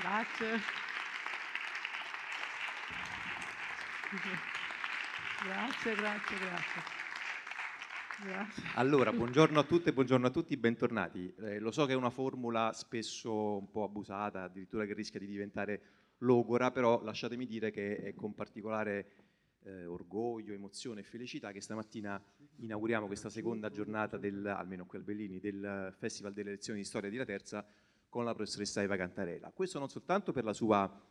Grazie. Grazie, grazie, grazie. Grazie. Allora, buongiorno a tutte buongiorno a tutti, bentornati. Eh, lo so che è una formula spesso un po' abusata, addirittura che rischia di diventare logora, però lasciatemi dire che è con particolare eh, orgoglio, emozione e felicità che stamattina inauguriamo questa seconda giornata, del, almeno qui al Bellini, del Festival delle lezioni di storia di La Terza con la professoressa Eva Cantarella. Questo non soltanto per la sua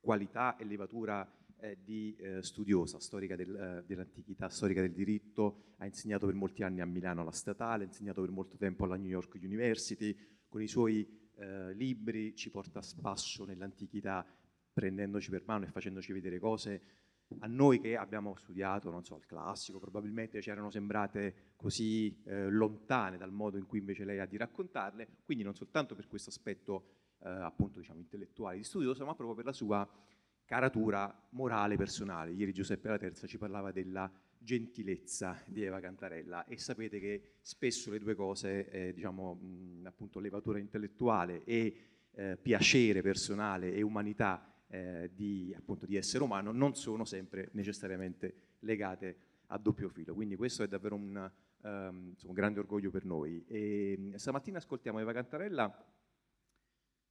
qualità e levatura eh, di eh, studiosa, storica del, eh, dell'antichità, storica del diritto, ha insegnato per molti anni a Milano alla Statale, ha insegnato per molto tempo alla New York University, con i suoi eh, libri ci porta a spasso nell'antichità, prendendoci per mano e facendoci vedere cose a noi che abbiamo studiato, non so, il classico, probabilmente ci erano sembrate così eh, lontane dal modo in cui invece lei ha di raccontarle, quindi non soltanto per questo aspetto eh, appunto diciamo intellettuale di studioso, ma proprio per la sua caratura morale personale. Ieri Giuseppe La Terza ci parlava della gentilezza di Eva Cantarella e sapete che spesso le due cose, eh, diciamo mh, appunto levatura intellettuale e eh, piacere personale e umanità eh, di, appunto, di essere umano non sono sempre necessariamente legate a doppio filo. Quindi questo è davvero un, um, insomma, un grande orgoglio per noi. E, stamattina ascoltiamo Eva Cantarella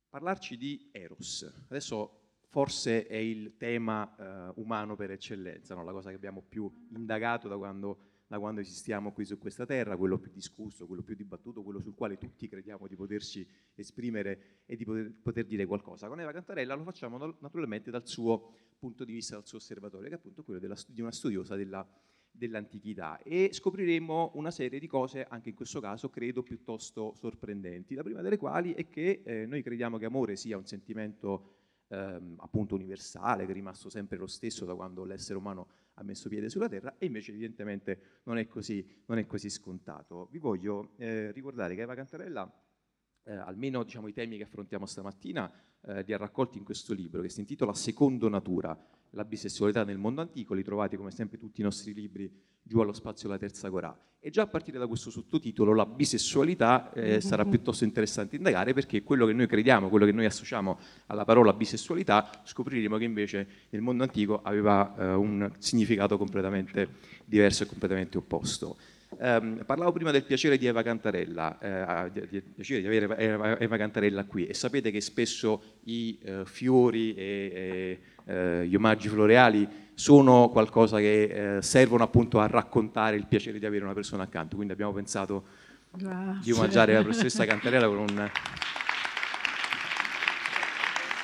parlarci di Eros. Adesso forse è il tema uh, umano per eccellenza, no? la cosa che abbiamo più indagato da quando da quando esistiamo qui su questa terra, quello più discusso, quello più dibattuto, quello sul quale tutti crediamo di poterci esprimere e di poter, poter dire qualcosa. Con Eva Cantarella lo facciamo naturalmente dal suo punto di vista, dal suo osservatorio, che è appunto quello della, di una studiosa della, dell'antichità e scopriremo una serie di cose, anche in questo caso credo piuttosto sorprendenti, la prima delle quali è che eh, noi crediamo che amore sia un sentimento ehm, appunto universale, che è rimasto sempre lo stesso da quando l'essere umano ha messo piede sulla terra e invece evidentemente non è così, non è così scontato. Vi voglio eh, ricordare che Eva Cantarella, eh, almeno diciamo, i temi che affrontiamo stamattina, eh, li ha raccolti in questo libro che si intitola Secondo Natura, la bisessualità nel mondo antico, li trovate come sempre tutti i nostri libri giù allo spazio della terza Corà. E già a partire da questo sottotitolo, la bisessualità, eh, sarà piuttosto interessante indagare perché quello che noi crediamo, quello che noi associamo alla parola bisessualità, scopriremo che invece nel mondo antico aveva eh, un significato completamente diverso e completamente opposto. Um, parlavo prima del piacere di Eva Cantarella, eh, di, piacere di avere Eva, Eva, Cantarella qui e sapete che spesso i uh, fiori e, e uh, gli omaggi floreali sono qualcosa che uh, servono appunto a raccontare il piacere di avere una persona accanto, quindi abbiamo pensato Grazie. di omaggiare la professoressa Cantarella con un...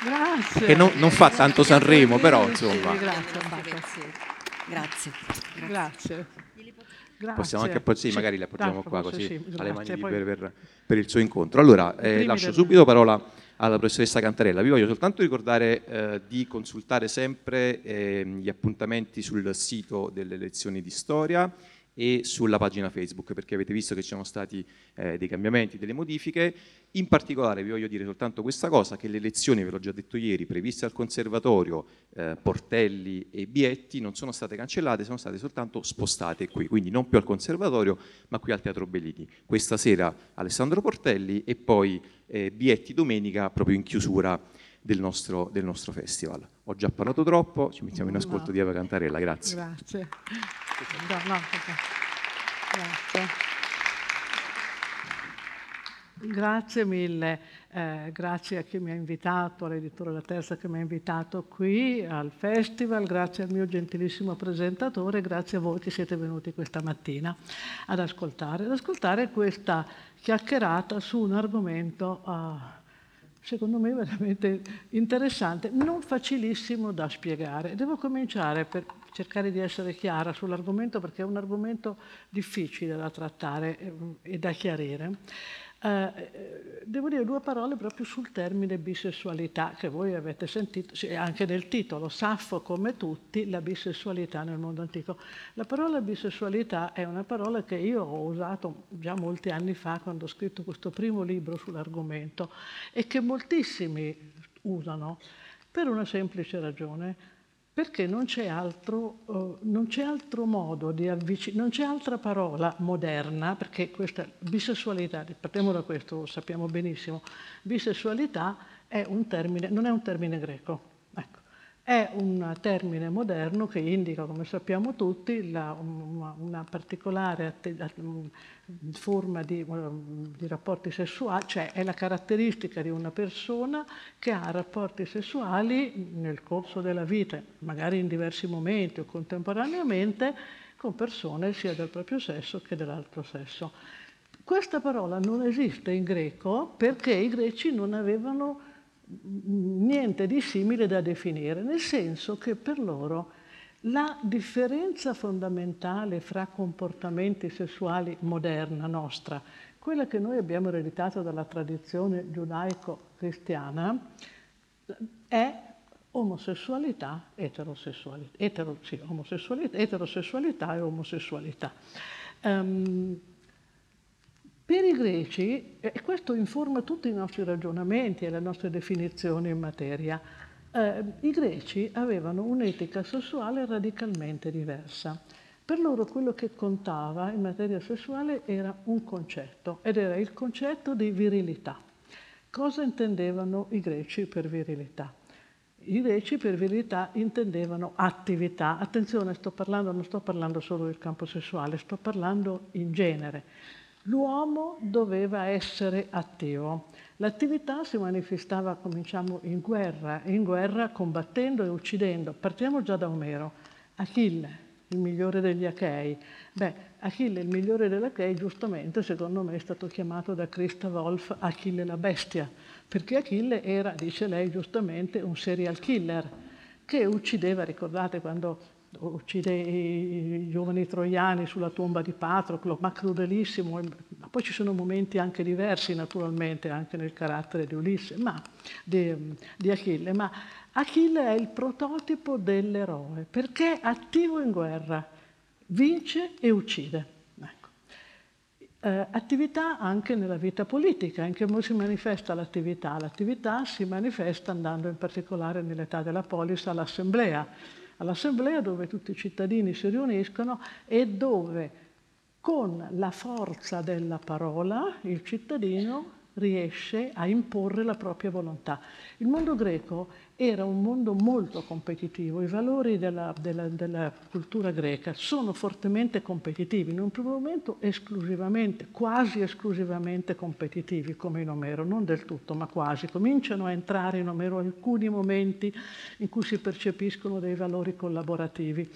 Grazie. Che non, non fa tanto Sanremo, però insomma. Grazie. Grazie. Grazie. Grazie. Possiamo anche poi, sì, magari le appoggiamo qua così sì, alle mani libere per, per il suo incontro. Allora, eh, lascio subito parola alla professoressa Cantarella. Vi voglio soltanto ricordare eh, di consultare sempre eh, gli appuntamenti sul sito delle lezioni di storia e sulla pagina Facebook, perché avete visto che ci sono stati eh, dei cambiamenti, delle modifiche. In particolare vi voglio dire soltanto questa cosa, che le lezioni, ve l'ho già detto ieri, previste al Conservatorio, eh, Portelli e Bietti, non sono state cancellate, sono state soltanto spostate qui, quindi non più al Conservatorio, ma qui al Teatro Bellini. Questa sera Alessandro Portelli e poi eh, Bietti domenica, proprio in chiusura del nostro, del nostro festival. Ho già parlato troppo, ci mettiamo in No. ascolto di Eva Cantarella, grazie. Grazie. No, no. Grazie. Grazie mille, eh, grazie a chi mi ha invitato, all'editore La Terza che mi ha invitato qui al festival, grazie al mio gentilissimo presentatore, grazie a voi che siete venuti questa mattina ad ascoltare, ad ascoltare questa chiacchierata su un argomento ah, secondo me veramente interessante, non facilissimo da spiegare. Devo cominciare per cercare di essere chiara sull'argomento perché è un argomento difficile da trattare eh, e da chiarire. Eh, eh, devo dire due parole proprio sul termine bisessualità che voi avete sentito, sì, anche nel titolo, Saffo come tutti, la bisessualità nel mondo antico. La parola bisessualità è una parola che io ho usato già molti anni fa quando ho scritto questo primo libro sull'argomento e che moltissimi usano per una semplice ragione, perché non c'è altro, eh, non c'è altro modo di avvicinare, non c'è altra parola moderna, perché questa bisessualità, partiamo da questo, lo sappiamo benissimo, bisessualità è termine, non è un termine greco, è un termine moderno che indica, come sappiamo tutti, la, una, una, particolare forma di, di, rapporti sessuali, cioè è la caratteristica di una persona che ha rapporti sessuali nel corso della vita, magari in diversi momenti o contemporaneamente, con persone sia del proprio sesso che dell'altro sesso. Questa parola non esiste in greco perché i greci non avevano niente di simile da definire, nel senso che per loro la differenza fondamentale fra comportamenti sessuali moderna nostra, quella che noi abbiamo ereditato dalla tradizione giudaico-cristiana, è omosessualità, eterosessualità, etero, sì, omosessualità, eterosessualità e omosessualità. Um, per i greci, e questo informa tutti i nostri ragionamenti e le nostre definizioni in materia, eh, i greci avevano un'etica sessuale radicalmente diversa. Per loro quello che contava in materia sessuale era un concetto, ed era il concetto di virilità. Cosa intendevano i greci per virilità? I greci per virilità intendevano attività. Attenzione, sto parlando, non sto parlando solo del campo sessuale, sto parlando in genere. L'uomo doveva essere attivo. L'attività si manifestava, cominciamo, in guerra, in guerra combattendo e uccidendo. Partiamo già da Omero. Achille, il migliore degli Achei. Beh, Achille, il migliore degli Achei, giustamente, secondo me, è stato chiamato da Christa Wolf Achille la bestia, perché Achille era, dice lei giustamente, un serial killer che uccideva, ricordate quando uccide i giovani troiani sulla tomba di Patroclo, ma crudelissimo. Poi ci sono momenti anche diversi, naturalmente, anche nel carattere di Ulisse, ma di, di Achille. Ma Achille è il prototipo dell'eroe, perché è attivo in guerra, vince e uccide. Ecco. Eh, attività anche nella vita politica, in che modo si manifesta l'attività? L'attività si manifesta andando in particolare nell'età della polis all'assemblea all'assemblea dove tutti i cittadini si riuniscono e dove con la forza della parola il cittadino riesce a imporre la propria volontà. Il mondo greco era un mondo molto competitivo, i valori della, della, della, cultura greca sono fortemente competitivi, in un primo momento esclusivamente, quasi esclusivamente competitivi come in Omero, non del tutto ma quasi, cominciano a entrare in Omero alcuni momenti in cui si percepiscono dei valori collaborativi,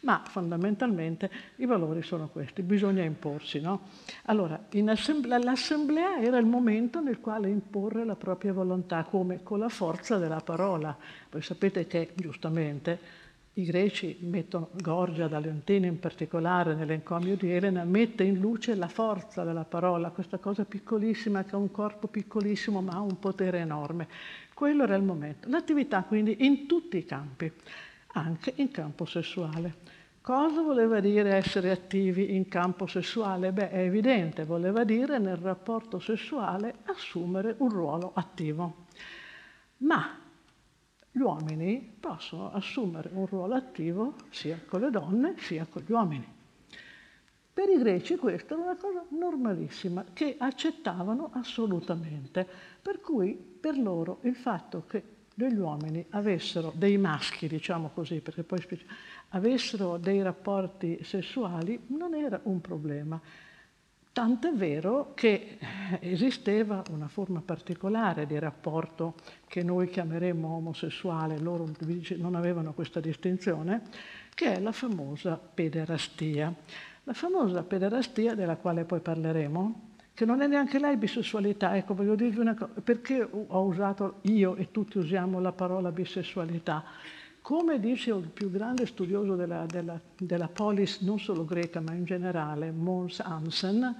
ma fondamentalmente i valori sono questi, bisogna imporsi. No? Allora, assemblea, l'assemblea era il momento nel quale imporre la propria volontà, come con la forza della parola parola. Voi sapete che giustamente i greci mettono, Gorgia da Leontina in particolare nell'encomio di Elena, mette in luce la forza della parola, questa cosa piccolissima che ha un corpo piccolissimo ma ha un potere enorme. Quello era il momento. L'attività quindi in tutti i campi, anche in campo sessuale. Cosa voleva dire essere attivi in campo sessuale? Beh, è evidente, voleva dire nel rapporto sessuale assumere un ruolo attivo. Ma gli uomini possono assumere un ruolo attivo sia con le donne sia con gli uomini. Per i greci questa era una cosa normalissima che accettavano assolutamente, per cui per loro il fatto che degli uomini avessero dei maschi, diciamo così, perché poi avessero dei rapporti sessuali non era un problema. Tant'è vero che esisteva una forma particolare di rapporto che noi chiameremmo omosessuale, loro non avevano questa distinzione, che è la famosa pederastia. La famosa pederastia, della quale poi parleremo, che non è neanche lei bisessualità, ecco voglio dirvi una cosa, perché ho usato io e tutti usiamo la parola bisessualità? Come dice il più grande studioso della, della, della polis, non solo greca ma in generale, Mons Hansen,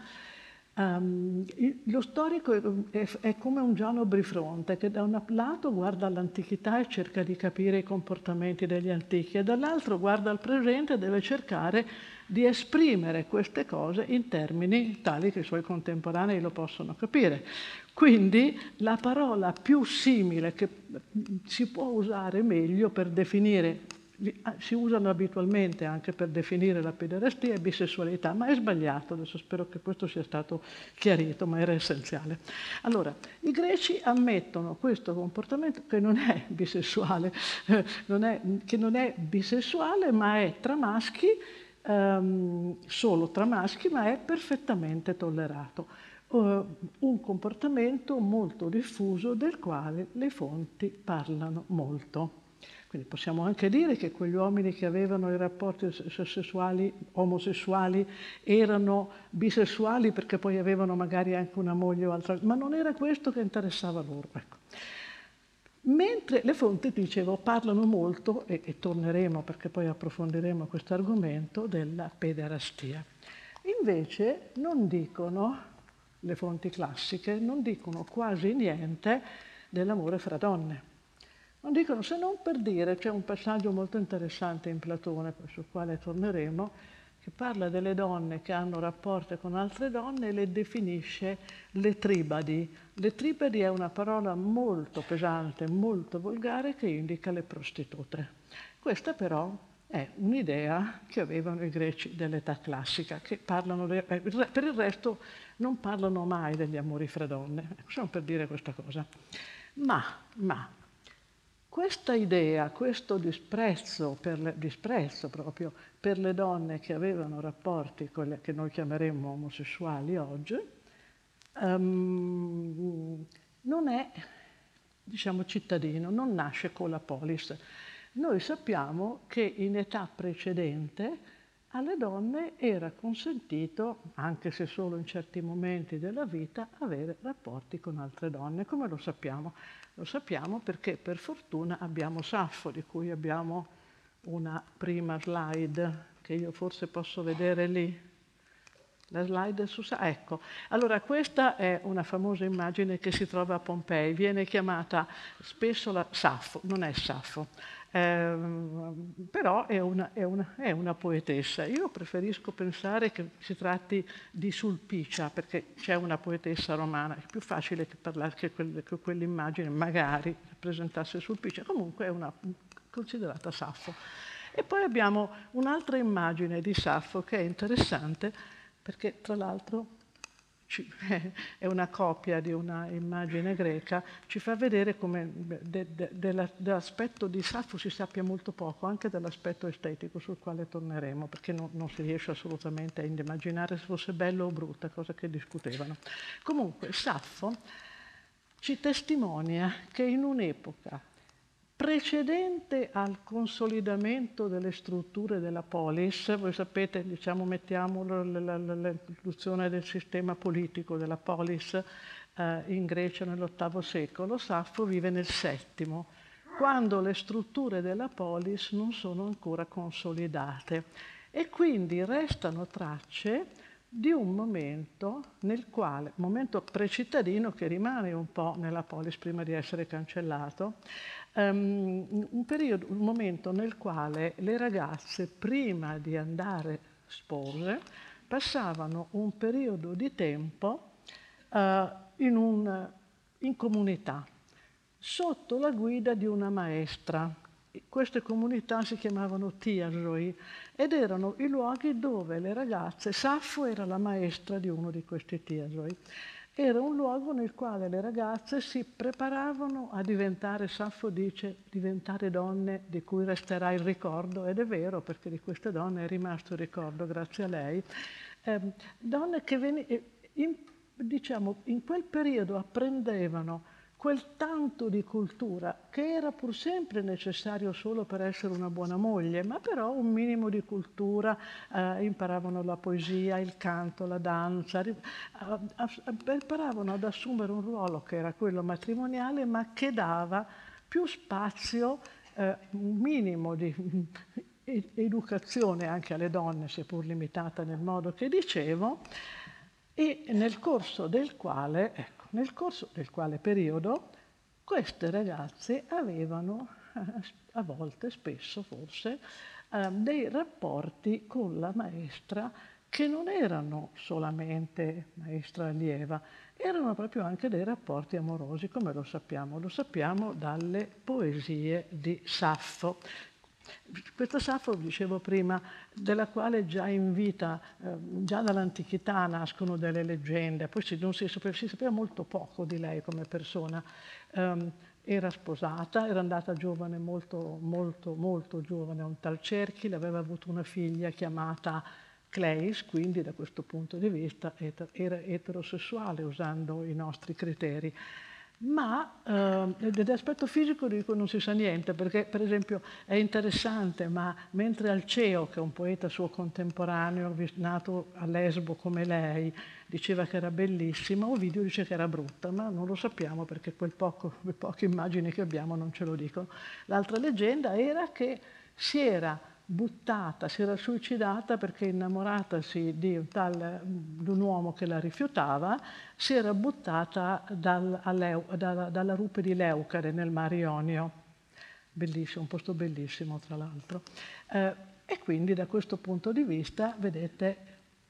um, lo storico è, è, come un giallo brifronte che da un lato guarda all'antichità e cerca di capire i comportamenti degli antichi e dall'altro guarda al presente e deve cercare di esprimere queste cose in termini tali che i suoi contemporanei lo possono capire. Quindi la parola più simile che si può usare meglio per definire si usano abitualmente anche per definire la pederastia e bisessualità, ma è sbagliato, adesso spero che questo sia stato chiarito, ma era essenziale. Allora, i greci ammettono questo comportamento che non è bisessuale, eh, non è, che non è bisessuale, ma è tra maschi, ehm, solo tra maschi, ma è perfettamente tollerato. Uh, un comportamento molto diffuso del quale le fonti parlano molto. Quindi possiamo anche dire che quegli uomini che avevano i rapporti sessuali, omosessuali, erano bisessuali perché poi avevano magari anche una moglie o altra, ma non era questo che interessava loro. Ecco. Mentre le fonti, dicevo, parlano molto, e, e torneremo perché poi approfondiremo questo argomento, della pederastia. Invece non dicono le fonti classiche non dicono quasi niente dell'amore fra donne. Non dicono se non per dire, c'è un passaggio molto interessante in Platone, sul quale torneremo, che parla delle donne che hanno rapporti con altre donne e le definisce le tribadi. Le tribadi è una parola molto pesante, molto volgare che indica le prostitute. Questa però è un'idea che avevano i greci dell'età classica, che parlano, eh, per il resto non parlano mai degli amori fra donne, solo per dire questa cosa. Ma, ma questa idea, questo disprezzo, per le, disprezzo proprio per le donne che avevano rapporti con le che noi chiameremmo omosessuali oggi, um, non è, diciamo, cittadino, non nasce con la polis noi sappiamo che in età precedente alle donne era consentito, anche se solo in certi momenti della vita, avere rapporti con altre donne. Come lo sappiamo? Lo sappiamo perché per fortuna abbiamo Saffo, di cui abbiamo una prima slide che io forse posso vedere lì. La slide su Saffo. Ecco, allora questa è una famosa immagine che si trova a Pompei, viene chiamata spesso la Saffo, non è Saffo eh, però è una, è, una, è una, poetessa. Io preferisco pensare che si tratti di Sulpicia, perché c'è una poetessa romana, è più facile che, parlare, che, quel, che quell'immagine magari rappresentasse Sulpicia, comunque è una considerata Saffo. E poi abbiamo un'altra immagine di Saffo che è interessante, perché tra l'altro è una copia di una immagine greca, ci fa vedere come de, de, de, dell'aspetto di Saffo si sappia molto poco, anche dell'aspetto estetico sul quale torneremo, perché non, non si riesce assolutamente a immaginare se fosse bello o brutta, cosa che discutevano. Comunque Saffo ci testimonia che in un'epoca precedente al consolidamento delle strutture della polis, voi sapete, diciamo, mettiamo l'istituzione del sistema politico della polis eh, in Grecia nell'VIII secolo, Saffo vive nel VII, quando le strutture della polis non sono ancora consolidate. E quindi restano tracce di un momento nel quale, momento precittadino che rimane un po' nella polis prima di essere cancellato, um, un, periodo, un momento nel quale le ragazze prima di andare spose passavano un periodo di tempo uh, in, un, in comunità sotto la guida di una maestra queste comunità si chiamavano tiasoi ed erano i luoghi dove le ragazze, Saffo era la maestra di uno di questi tiasoi, era un luogo nel quale le ragazze si preparavano a diventare, Saffo dice, diventare donne di cui resterà il ricordo, ed è vero perché di queste donne è rimasto il ricordo grazie a lei, eh, donne che veni, in, diciamo, in quel periodo apprendevano quel tanto di cultura che era pur sempre necessario solo per essere una buona moglie, ma però un minimo di cultura, eh, imparavano la poesia, il canto, la danza, eh, imparavano ad assumere un ruolo che era quello matrimoniale, ma che dava più spazio, eh, un minimo di educazione anche alle donne, seppur limitata nel modo che dicevo, e nel corso del quale, ecco, nel corso del quale periodo queste ragazze avevano a volte, spesso forse, eh, dei rapporti con la maestra che non erano solamente maestra allieva, erano proprio anche dei rapporti amorosi, come lo sappiamo. Lo sappiamo dalle poesie di Saffo. Questa Saffo, dicevo prima, della quale già in vita, eh, già dall'antichità nascono delle leggende, poi si, si, sapeva, si sapeva molto poco di lei come persona. Um, era sposata, era andata giovane, molto, molto, molto giovane a un tal Cerchile, aveva avuto una figlia chiamata Clays, quindi da questo punto di vista era eterosessuale usando i nostri criteri ma eh, dell'aspetto fisico dico non si sa niente, perché per esempio è interessante, ma mentre Alceo, che è un poeta suo contemporaneo, nato a Lesbo come lei, diceva che era bellissima, Ovidio dice che era brutta, ma non lo sappiamo perché quel poco, le poche immagini che abbiamo non ce lo dicono. L'altra leggenda era che si era buttata, si era suicidata perché innamoratasi di un, tal, di un uomo che la rifiutava, si era buttata dal, dalla, dalla, rupe di Leucade nel Mar Ionio. Bellissimo, un posto bellissimo tra l'altro. Eh, e quindi da questo punto di vista, vedete,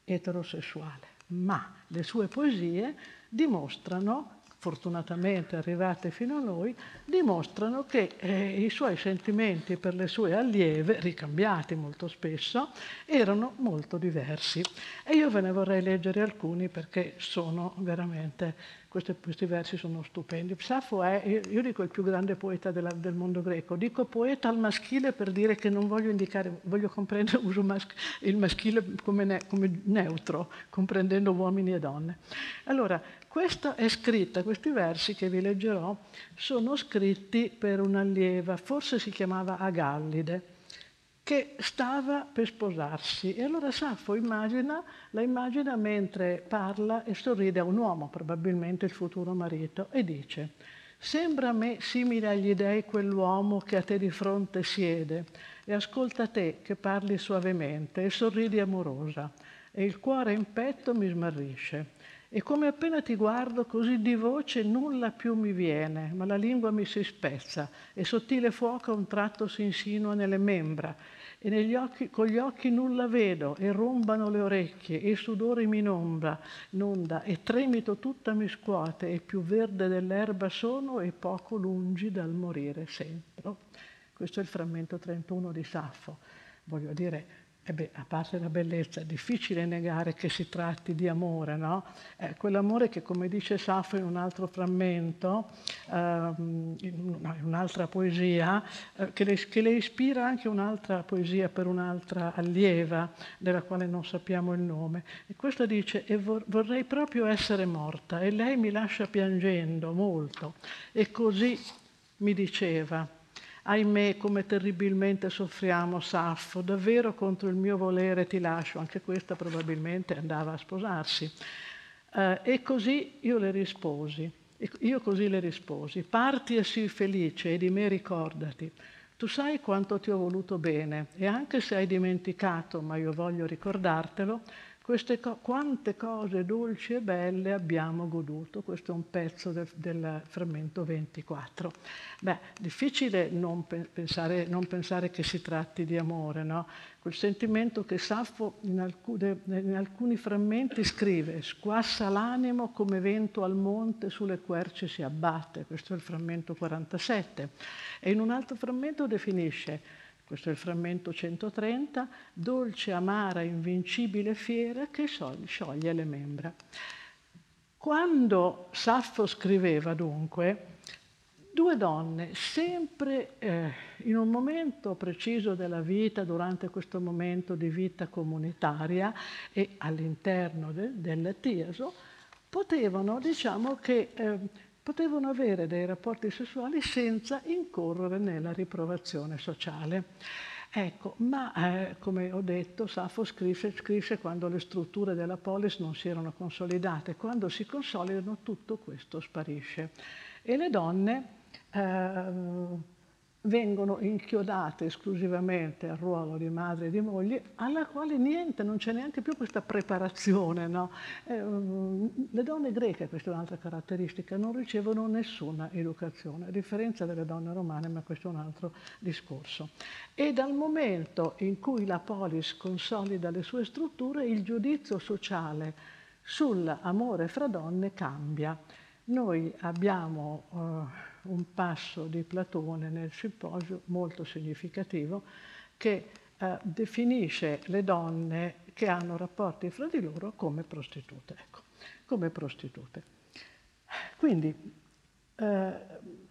eterosessuale. Ma le sue poesie dimostrano fortunatamente arrivate fino a noi, dimostrano che eh, i suoi sentimenti per le sue allieve, ricambiati molto spesso, erano molto diversi. E io ve ne vorrei leggere alcuni perché sono veramente questi, questi, versi sono stupendi. Safo è, io dico, il più grande poeta della, del mondo greco. Dico poeta al maschile per dire che non voglio indicare, voglio comprendere, uso masch, il maschile come, ne, come, neutro, comprendendo uomini e donne. Allora, questa è scritta, questi versi che vi leggerò, sono scritti per un'allieva, forse si chiamava Agallide che stava per sposarsi. E allora Saffo immagina, la immagina mentre parla e sorride a un uomo, probabilmente il futuro marito, e dice Sembra a me simile agli dei quell'uomo che a te di fronte siede e ascolta te che parli suavemente e sorridi amorosa e il cuore in petto mi smarrisce. E come appena ti guardo, così di voce nulla più mi viene, ma la lingua mi si spezza e sottile fuoco a un tratto si insinua nelle membra e occhi, con gli occhi nulla vedo, e rombano le orecchie, e il sudore mi inonda, inonda, e tremito tutta mi scuote, e più verde dell'erba sono, e poco lungi dal morire sempre. Questo è il frammento 31 di Saffo. Voglio dire, e beh, a parte la bellezza, è difficile negare che si tratti di amore, no? Eh, quell'amore che, come dice Saffo in un altro frammento, ehm, in, un'altra poesia, eh, che, le, che, le, ispira anche un'altra poesia per un'altra allieva, della quale non sappiamo il nome. E questo dice, e vor, vorrei proprio essere morta, e lei mi lascia piangendo molto. E così mi diceva, Ahimè, come terribilmente soffriamo, Saffo, davvero contro il mio volere ti lascio. Anche questa probabilmente andava a sposarsi. Eh, e così io le risposi, io così le risposi, parti e sii felice e di me ricordati. Tu sai quanto ti ho voluto bene e anche se hai dimenticato, ma io voglio ricordartelo, queste co- quante cose dolci e belle abbiamo goduto. Questo è un pezzo del, del frammento 24. Beh, difficile non pensare, non pensare, che si tratti di amore, no? Quel sentimento che Saffo in alcune, in alcuni frammenti scrive, squassa l'animo come vento al monte sulle querce si abbatte. Questo è il frammento 47. E in un altro frammento definisce questo è il frammento 130, dolce, amara, invincibile fiera che scioglie le membra. Quando Saffo scriveva dunque, due donne, sempre eh, in un momento preciso della vita, durante questo momento di vita comunitaria e all'interno de, del Tieso, potevano, diciamo che, eh, potevano avere dei rapporti sessuali senza incorrere nella riprovazione sociale. Ecco, ma eh, come ho detto, Saffo scrisse, scrisse quando le strutture della polis non si erano consolidate. Quando si consolidano tutto questo sparisce. E le donne eh, vengono inchiodate esclusivamente al ruolo di madre e di moglie, alla quale niente, non c'è neanche più questa preparazione. No? Eh, le donne greche, questa è un'altra caratteristica, non ricevono nessuna educazione, a differenza delle donne romane, ma questo è un altro discorso. E dal momento in cui la polis consolida le sue strutture, il giudizio sociale sull'amore fra donne cambia. Noi abbiamo... Eh, un passo di Platone nel simposio molto significativo che eh, definisce le donne che hanno rapporti fra di loro come prostitute. Ecco, come prostitute. Quindi eh,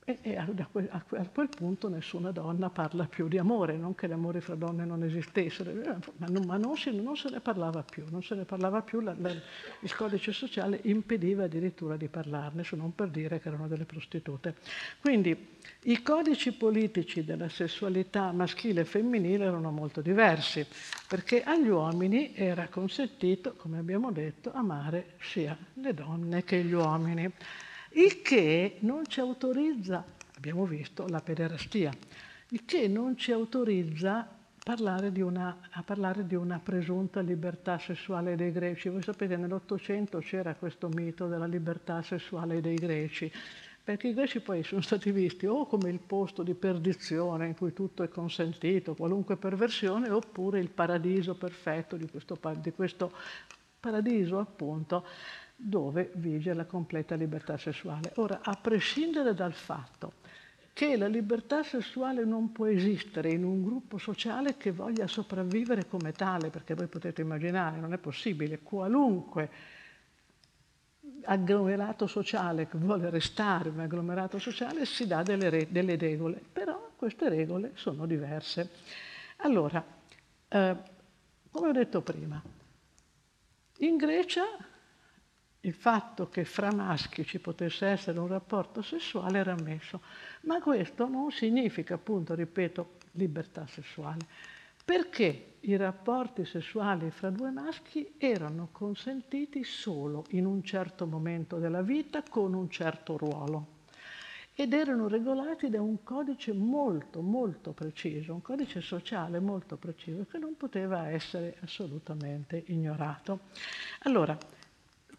e, e a, quel, a, quel, punto nessuna donna parla più di amore, non che l'amore fra donne non esistesse, ma non, ma non, si, non se ne parlava più, non se ne parlava più, la, la, il codice sociale impediva addirittura di parlarne, se non per dire che erano delle prostitute. Quindi i codici politici della sessualità maschile e femminile erano molto diversi, perché agli uomini era consentito, come abbiamo detto, amare sia le donne che gli uomini il che non ci autorizza, abbiamo visto, la pederastia, il che non ci autorizza parlare una, a parlare di una presunta libertà sessuale dei greci. Voi sapete, nell'Ottocento c'era questo mito della libertà sessuale dei greci, perché i greci poi sono stati visti o come il posto di perdizione in cui tutto è consentito, qualunque perversione, oppure il paradiso perfetto di questo, di questo paradiso, appunto, dove vige la completa libertà sessuale. Ora, a prescindere dal fatto che la libertà sessuale non può esistere in un gruppo sociale che voglia sopravvivere come tale, perché voi potete immaginare, non è possibile, qualunque agglomerato sociale che vuole restare un agglomerato sociale si dà delle, re- delle regole, però queste regole sono diverse. Allora, eh, come ho detto prima, in Grecia il fatto che fra maschi ci potesse essere un rapporto sessuale era ammesso, ma questo non significa, appunto, ripeto, libertà sessuale, perché i rapporti sessuali fra due maschi erano consentiti solo in un certo momento della vita con un certo ruolo ed erano regolati da un codice molto, molto preciso, un codice sociale molto preciso che non poteva essere assolutamente ignorato. Allora,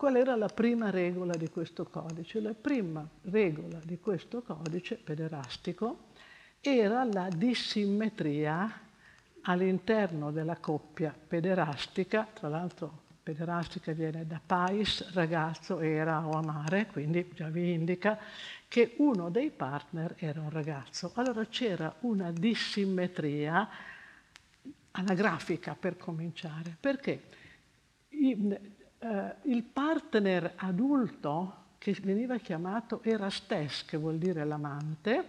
Qual era la prima regola di questo codice? La prima regola di questo codice pederastico era la dissimmetria all'interno della coppia pederastica, tra l'altro pederastica viene da pais, ragazzo, era o amare, quindi già vi indica che uno dei partner era un ragazzo. Allora c'era una dissimmetria anagrafica per cominciare, perché eh, il partner adulto, che veniva chiamato erastes, che vuol dire l'amante,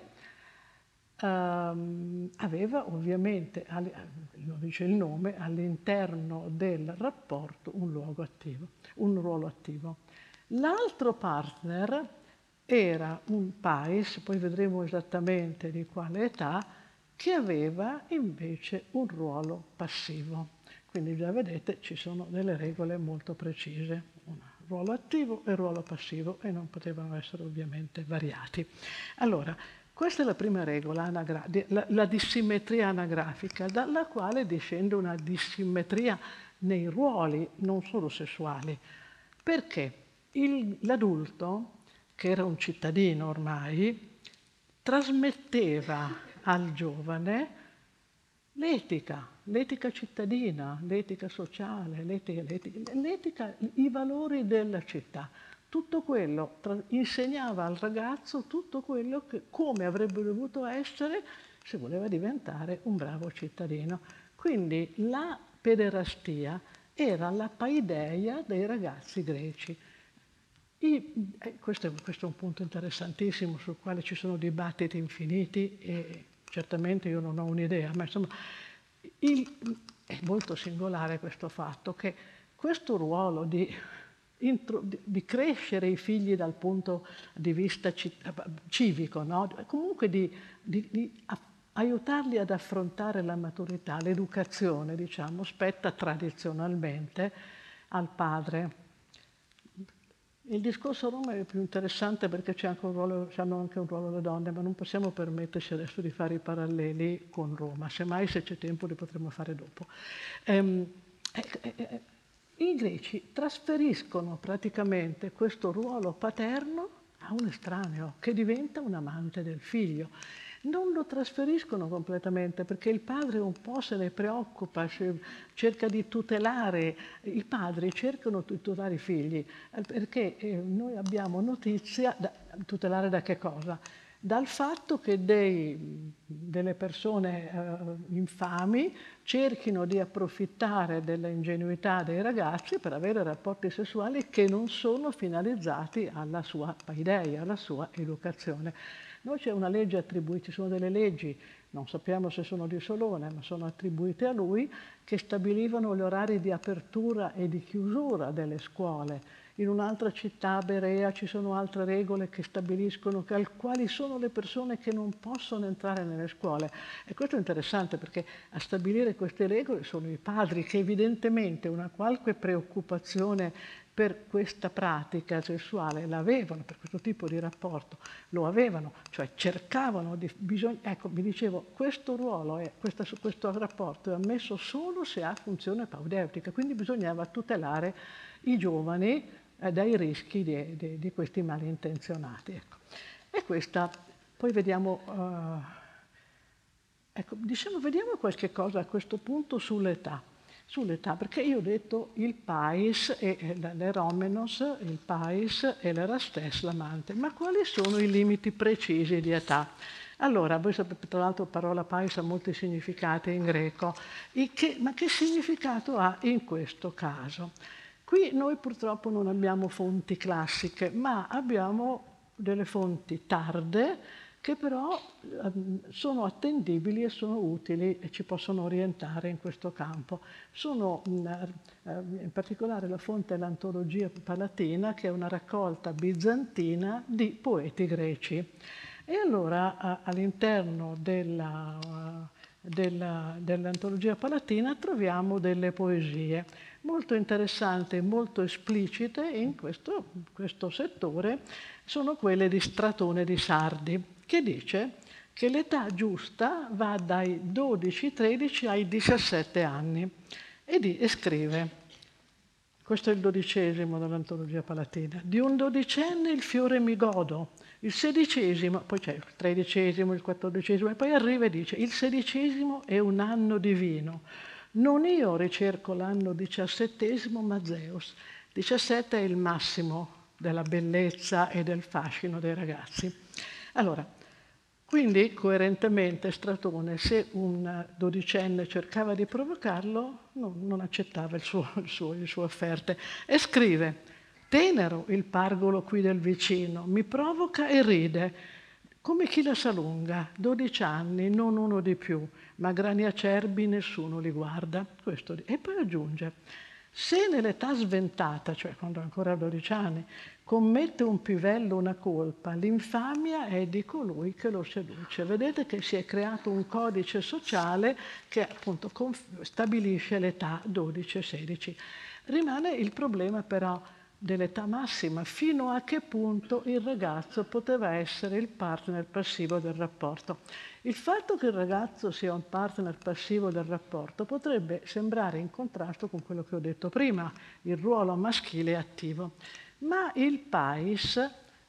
ehm, aveva ovviamente, lo dice il nome, all'interno del rapporto un attivo, un ruolo attivo. L'altro partner era un pais, poi vedremo esattamente di quale età, che aveva invece un ruolo passivo. Quindi già vedete ci sono delle regole molto precise, un ruolo attivo e ruolo passivo e non potevano essere ovviamente variati. Allora, questa è la prima regola, la, dissimmetria anagrafica, dalla quale discende una dissimmetria nei ruoli, non solo sessuali. Perché l'adulto, che era un cittadino ormai, trasmetteva al giovane l'etica, l'etica cittadina, l'etica sociale, l'etica, l'etica, l'etica, i valori della città. Tutto quello tra, insegnava al ragazzo tutto quello che, come avrebbe dovuto essere se voleva diventare un bravo cittadino. Quindi la pederastia era la paideia dei ragazzi greci. I, eh, questo, è, questo, è, un punto interessantissimo sul quale ci sono dibattiti infiniti e certamente io non ho un'idea, ma insomma il, è molto singolare questo fatto che questo ruolo di, di, di crescere i figli dal punto di vista civico, no? comunque di, di aiutarli ad affrontare la maturità, l'educazione, diciamo, spetta tradizionalmente al padre il discorso Roma è più interessante perché c'è anche un ruolo, hanno anche un ruolo le donne, ma non possiamo permetterci adesso di fare i paralleli con Roma, semmai se c'è tempo li potremo fare dopo. Ehm, eh, eh, eh, I greci trasferiscono praticamente questo ruolo paterno a un estraneo che diventa un amante del figlio non lo trasferiscono completamente perché il padre un po' se ne preoccupa, cerca di tutelare, i padri cercano di tutelare i figli eh, perché eh, noi abbiamo notizia, da, tutelare da che cosa? dal fatto che dei, delle persone eh, infami cerchino di approfittare dell'ingenuità dei ragazzi per avere rapporti sessuali che non sono finalizzati alla sua paideia, alla sua educazione. Noi c'è una legge attribuita, ci sono delle leggi, non sappiamo se sono di Solone, ma sono attribuite a lui, che stabilivano gli orari di apertura e di chiusura delle scuole in un'altra città, Berea, ci sono altre regole che stabiliscono quali sono le persone che non possono entrare nelle scuole. E questo è interessante perché a stabilire queste regole sono i padri che evidentemente una qualche preoccupazione per questa pratica sessuale l'avevano, per questo tipo di rapporto, lo avevano, cioè cercavano di bisogno, ecco, mi dicevo, questo ruolo, è, questo, questo rapporto è ammesso solo se ha funzione paudeutica, quindi bisognava tutelare i giovani eh, dai rischi di, di, di, questi malintenzionati. Ecco. E questa, poi vediamo, uh, ecco, diciamo, vediamo qualche cosa a questo punto sull'età. Sull'età, perché io ho detto il pais e l'eromenos, il pais e l'erastes, l'amante, ma quali sono i limiti precisi di età? Allora, voi sapete, tra l'altro, la parola pais ha molti significati in greco, che, ma che significato ha in questo caso? Qui noi purtroppo non abbiamo fonti classiche, ma abbiamo delle fonti tarde che però ehm, sono attendibili e sono utili e ci possono orientare in questo campo. Sono mm, ehm, in particolare la fonte è l'antologia palatina, che è una raccolta bizantina di poeti greci. E allora all'interno della, della, dell'antologia palatina troviamo delle poesie molto interessanti e molto esplicite in questo, questo settore sono quelle di Stratone di Sardi, che dice che l'età giusta va dai 12-13 ai 17 anni e, di, e scrive, questo è il dodicesimo dell'antologia palatina, di un dodicenne il fiore mi godo, il sedicesimo, poi c'è il tredicesimo, il quattordicesimo, e poi arriva e dice il sedicesimo è un anno divino, non io ricerco l'anno diciassettesimo, ma Zeus. 17 è il massimo della bellezza e del fascino dei ragazzi. Allora, quindi coerentemente Stratone, se un dodicenne cercava di provocarlo, no, non accettava il suo, il suo, le sue offerte e scrive, tenero il pargolo qui del vicino, mi provoca e ride, come chi la sa lunga, 12 anni, non uno di più, ma grani acerbi nessuno li guarda. Questo, e poi aggiunge, se nell'età sventata, cioè quando ancora 12 anni, commette un pivello una colpa, l'infamia è di colui che lo seduce. Vedete che si è creato un codice sociale che appunto stabilisce l'età 12-16. Rimane il problema però dell'età massima, fino a che punto il ragazzo poteva essere il partner passivo del rapporto. Il fatto che il ragazzo sia un partner passivo del rapporto potrebbe sembrare in contrasto con quello che ho detto prima, il ruolo maschile attivo, ma il pais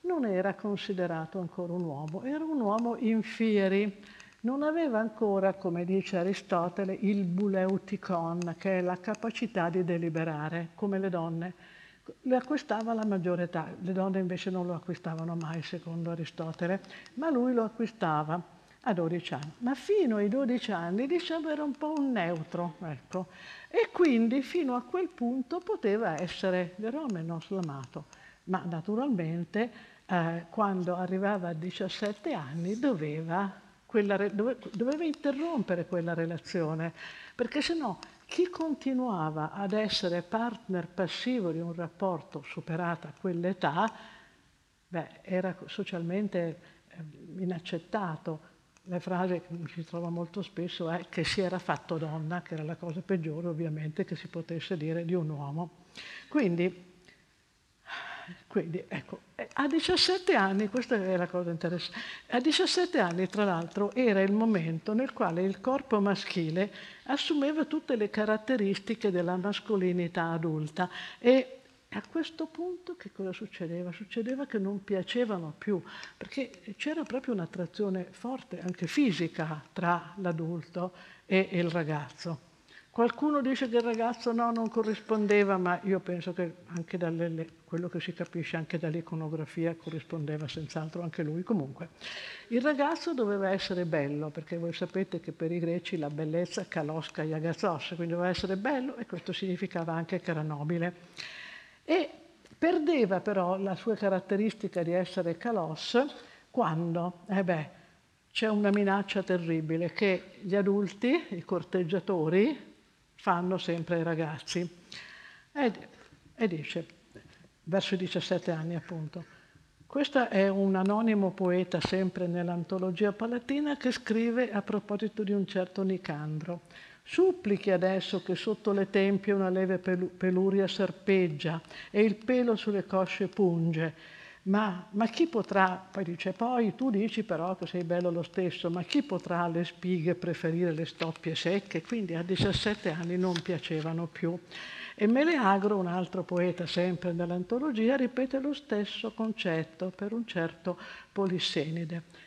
non era considerato ancora un uomo, era un uomo in fieri, non aveva ancora, come dice Aristotele, il buleuticon, che è la capacità di deliberare, come le donne. Le acquistava alla maggiore età, le donne invece non lo acquistavano mai secondo Aristotele, ma lui lo acquistava a 12 anni. Ma fino ai 12 anni diciamo era un po' un neutro, ecco. E quindi fino a quel punto poteva essere Veromenos l'amato, ma naturalmente eh, quando arrivava a 17 anni doveva, quella, doveva interrompere quella relazione, perché se no chi continuava ad essere partner passivo di un rapporto superata quell'età, beh, era socialmente eh, inaccettato. La frase che si trova molto spesso è che si era fatto donna, che era la cosa peggiore ovviamente che si potesse dire di un uomo. Quindi quindi ecco, eh, a 17 anni, questa è la cosa interessante, a 17 anni tra l'altro era il momento nel quale il corpo maschile assumeva tutte le caratteristiche della mascolinità adulta e a questo punto che cosa succedeva? Succedeva che non piacevano più, perché c'era proprio un'attrazione forte, anche fisica, tra l'adulto e il ragazzo. Qualcuno dice che il ragazzo no, non corrispondeva, ma io penso che anche da quello che si capisce anche dall'iconografia corrispondeva senz'altro anche lui. Comunque, il ragazzo doveva essere bello, perché voi sapete che per i greci la bellezza kalosca iagazos, quindi doveva essere bello e questo significava anche che era nobile. E perdeva però la sua caratteristica di essere kalos quando? Eh beh, c'è una minaccia terribile che gli adulti, i corteggiatori, fanno sempre i ragazzi. E, e dice, verso i 17 anni appunto, questo è un anonimo poeta sempre nell'antologia palatina che scrive a proposito di un certo Nicandro. Supplichi adesso che sotto le tempie una leve peluria serpeggia e il pelo sulle cosce punge ma, ma, chi potrà, poi dice, poi tu dici però che sei bello lo stesso, ma chi potrà alle spighe preferire le stoppie secche? Quindi a 17 anni non piacevano più. E Meleagro, un altro poeta sempre nell'antologia, ripete lo stesso concetto per un certo Polissenide.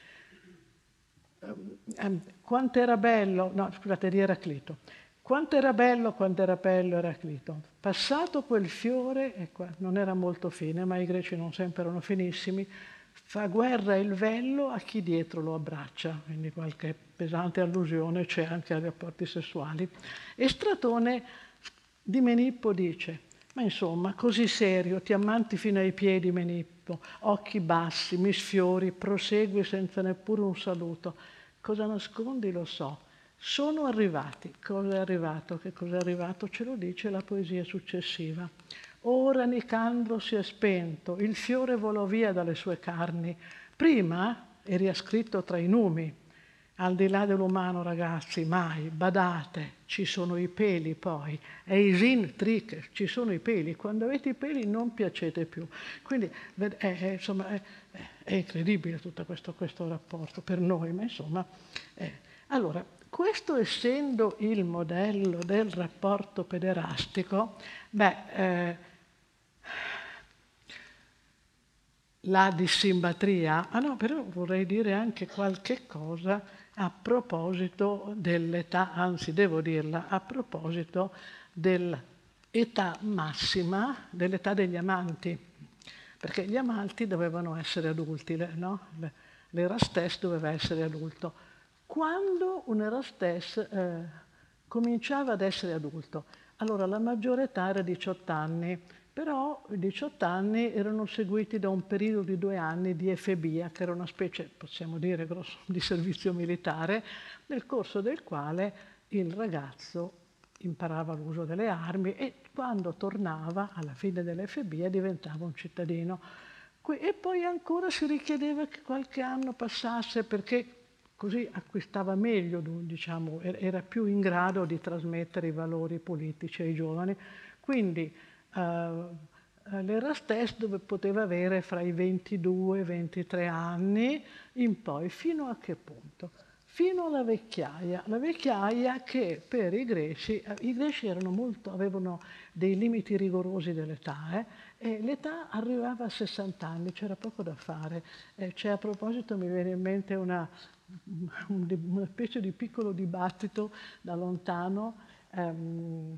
Um, quanto era bello, no scusate, di Eraclito. Quanto era bello, quanto era bello Eraclito. Passato quel fiore, ecco, non era molto fine, ma i greci non sempre erano finissimi, fa guerra il vello a chi dietro lo abbraccia, quindi qualche pesante allusione c'è anche ai rapporti sessuali. E Stratone di Menippo dice, ma insomma, così serio, ti ammanti fino ai piedi Menippo, occhi bassi, mi sfiori, prosegui senza neppure un saluto. Cosa nascondi lo so, sono arrivati. Cosa è arrivato? Che cosa è arrivato? Ce lo dice la poesia successiva. Ora Nicandro si è spento, il fiore volò via dalle sue carni. Prima eri ascritto tra i numi. Al di là dell'umano, ragazzi, mai, badate, ci sono i peli poi. Eisin trick, ci sono i peli. Quando avete i peli non piacete più. Quindi, è, è, insomma, è, è incredibile tutto questo, questo, rapporto per noi, ma insomma... allora, questo essendo il modello del rapporto pederastico, beh, eh, la dissimmetria, ah no, però vorrei dire anche qualche cosa a proposito dell'età, anzi devo dirla, a proposito dell'età massima, dell'età degli amanti, perché gli amanti dovevano essere adulti, no? L'Erastes doveva essere adulto quando un Erastes eh, cominciava ad essere adulto. Allora la maggiore età era 18 anni, però i 18 anni erano seguiti da un periodo di due anni di efebia, che era una specie, possiamo dire, grosso, di servizio militare, nel corso del quale il ragazzo imparava l'uso delle armi e quando tornava alla fine dell'efebia diventava un cittadino. E poi ancora si richiedeva che qualche anno passasse perché così acquistava meglio, diciamo, era più in grado di trasmettere i valori politici ai giovani. Quindi eh, l'Erastes dove poteva avere fra i 22 e i 23 anni in poi, fino a che punto? Fino alla vecchiaia, la vecchiaia che per i greci, i greci molto, avevano dei limiti rigorosi dell'età, eh, e l'età arrivava a 60 anni, c'era poco da fare. Eh, c'è a proposito, mi viene in mente una, una specie di piccolo dibattito da lontano ehm,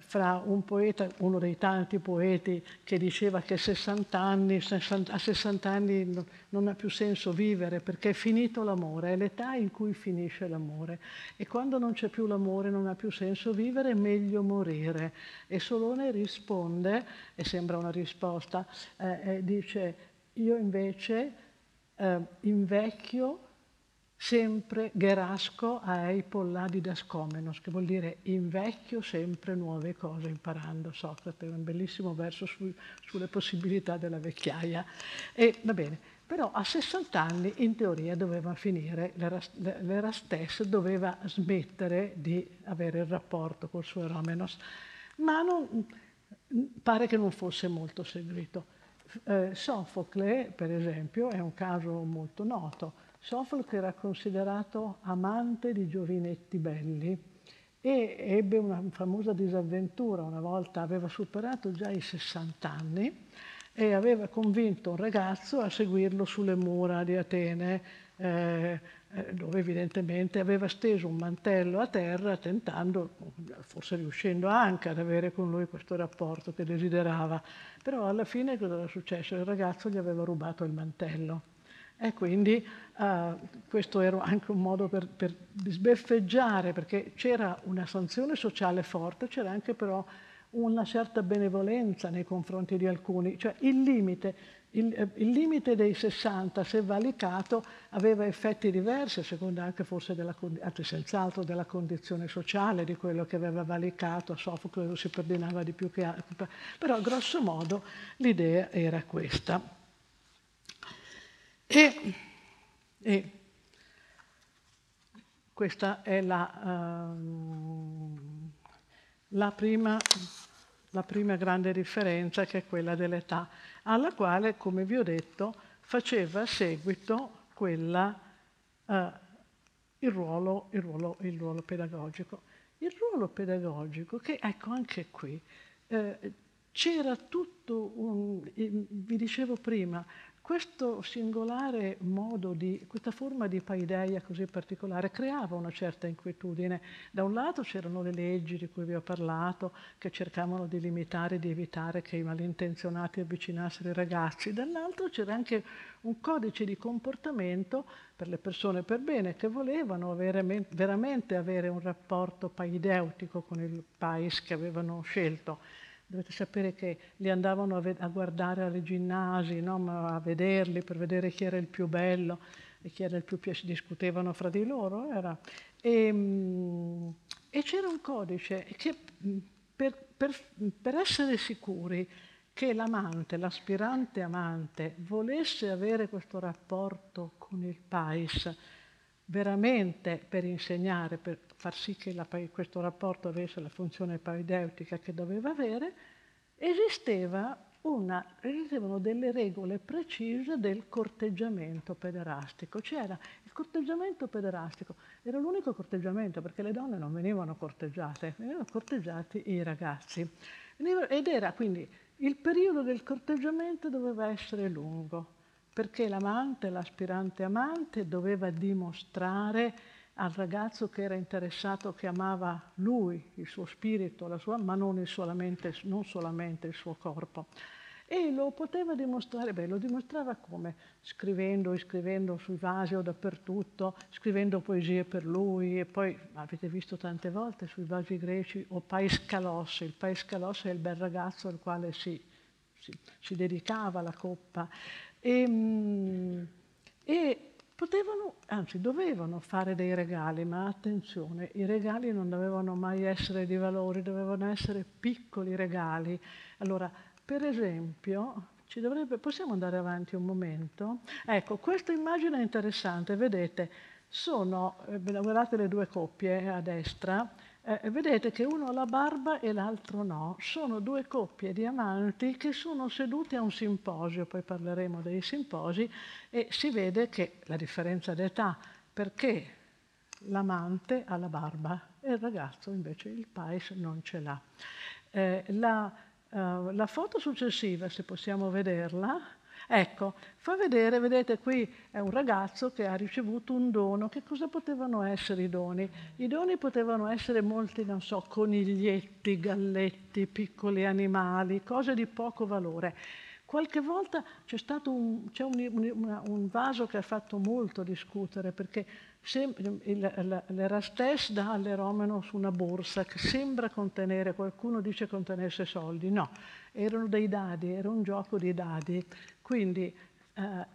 fra un poeta, uno dei tanti poeti che diceva che 60 anni, 60, a 60 anni non ha più senso vivere perché è finito l'amore, è l'età in cui finisce l'amore e quando non c'è più l'amore non ha più senso vivere, è meglio morire. E Solone risponde, e sembra una risposta, eh, eh, dice io invece eh, invecchio sempre gerasco aei polladidas comenos, che vuol dire invecchio sempre nuove cose imparando. Socrate, un bellissimo verso su, sulle possibilità della vecchiaia. E va bene, però a 60 anni in teoria doveva finire, l'Erastes doveva smettere di avere il rapporto col suo Eromenos, ma non, pare che non fosse molto seguito. Eh, Sofocle, per esempio, è un caso molto noto Sofocle era considerato amante di giovinetti belli e ebbe una famosa disavventura, una volta aveva superato già i 60 anni e aveva convinto un ragazzo a seguirlo sulle mura di Atene, eh, eh, dove evidentemente aveva steso un mantello a terra tentando, forse riuscendo anche ad avere con lui questo rapporto che desiderava. Però alla fine cosa era successo? Il ragazzo gli aveva rubato il mantello. E quindi uh, questo era anche un modo per, per sbeffeggiare, perché c'era una sanzione sociale forte, c'era anche però una certa benevolenza nei confronti di alcuni, cioè il limite il, eh, il, limite dei 60, se valicato, aveva effetti diversi, a seconda anche forse della, anzi senz'altro della condizione sociale di quello che aveva valicato, a Sofocle si perdonava di più che altro, però grosso modo l'idea era questa. E, e questa è la, uh, la, prima, la prima grande differenza che è quella dell'età alla quale, come vi ho detto, faceva seguito quella, eh, il, ruolo, il, ruolo, il, ruolo, pedagogico. Il ruolo pedagogico, che ecco anche qui, eh, c'era tutto un, vi dicevo prima, questo singolare modo di, questa forma di paideia così particolare creava una certa inquietudine. Da un lato c'erano le leggi di cui vi ho parlato, che cercavano di limitare di evitare che i malintenzionati avvicinassero i ragazzi, dall'altro c'era anche un codice di comportamento per le persone per bene che volevano avere, veramente avere un rapporto paideutico con il paese che avevano scelto Dovete sapere che li andavano a, a guardare alle ginnasi, no? a vederli per vedere chi era il più bello e chi era il più piacevole, discutevano fra di loro. Era. E, ehm, e, c'era un codice che per, per, per essere sicuri che l'amante, l'aspirante amante, volesse avere questo rapporto con il pais, veramente per insegnare, per far sì che la, questo rapporto avesse la funzione paideutica che doveva avere, una, esistevano delle regole precise del corteggiamento pederastico. C'era il corteggiamento pederastico, era l'unico corteggiamento perché le donne non venivano corteggiate, venivano corteggiati i ragazzi. Ed era quindi il periodo del corteggiamento doveva essere lungo perché l'amante, l'aspirante amante, doveva dimostrare al ragazzo che era interessato, che amava lui, il suo spirito, sua, ma non solamente, non solamente il suo corpo. E lo poteva dimostrare, beh, lo dimostrava come? Scrivendo e scrivendo sui vasi o dappertutto, scrivendo poesie per lui, e poi avete visto tante volte sui vasi greci, o Paiscalos, il Paiscalos è il bel ragazzo al quale si, si, si dedicava la coppa. E, mm, e potevano, anzi dovevano fare dei regali, ma attenzione, i regali non dovevano mai essere di valori, dovevano essere piccoli regali. Allora, per esempio, dovrebbe, possiamo andare avanti un momento? Ecco, questa immagine è interessante, vedete, sono, eh, guardate le due coppie a destra, eh, vedete che uno ha la barba e l'altro no. Sono due coppie di amanti che sono seduti a un simposio, poi parleremo dei simposi, e si vede che la differenza d'età, perché l'amante ha la barba e il ragazzo invece il pais non ce l'ha. Eh, la, uh, la foto successiva, se possiamo vederla, Ecco, fa vedere, vedete qui è un ragazzo che ha ricevuto un dono. Che cosa potevano essere i doni? I doni potevano essere molti, non so, coniglietti, galletti, piccoli animali, cose di poco valore. Qualche volta c'è stato un, c'è un, un, un vaso che ha fatto molto discutere perché l'Erastes dà all'eromeno su una borsa che sembra contenere, qualcuno dice contenesse soldi, no, erano dei dadi, era un gioco di dadi quindi eh,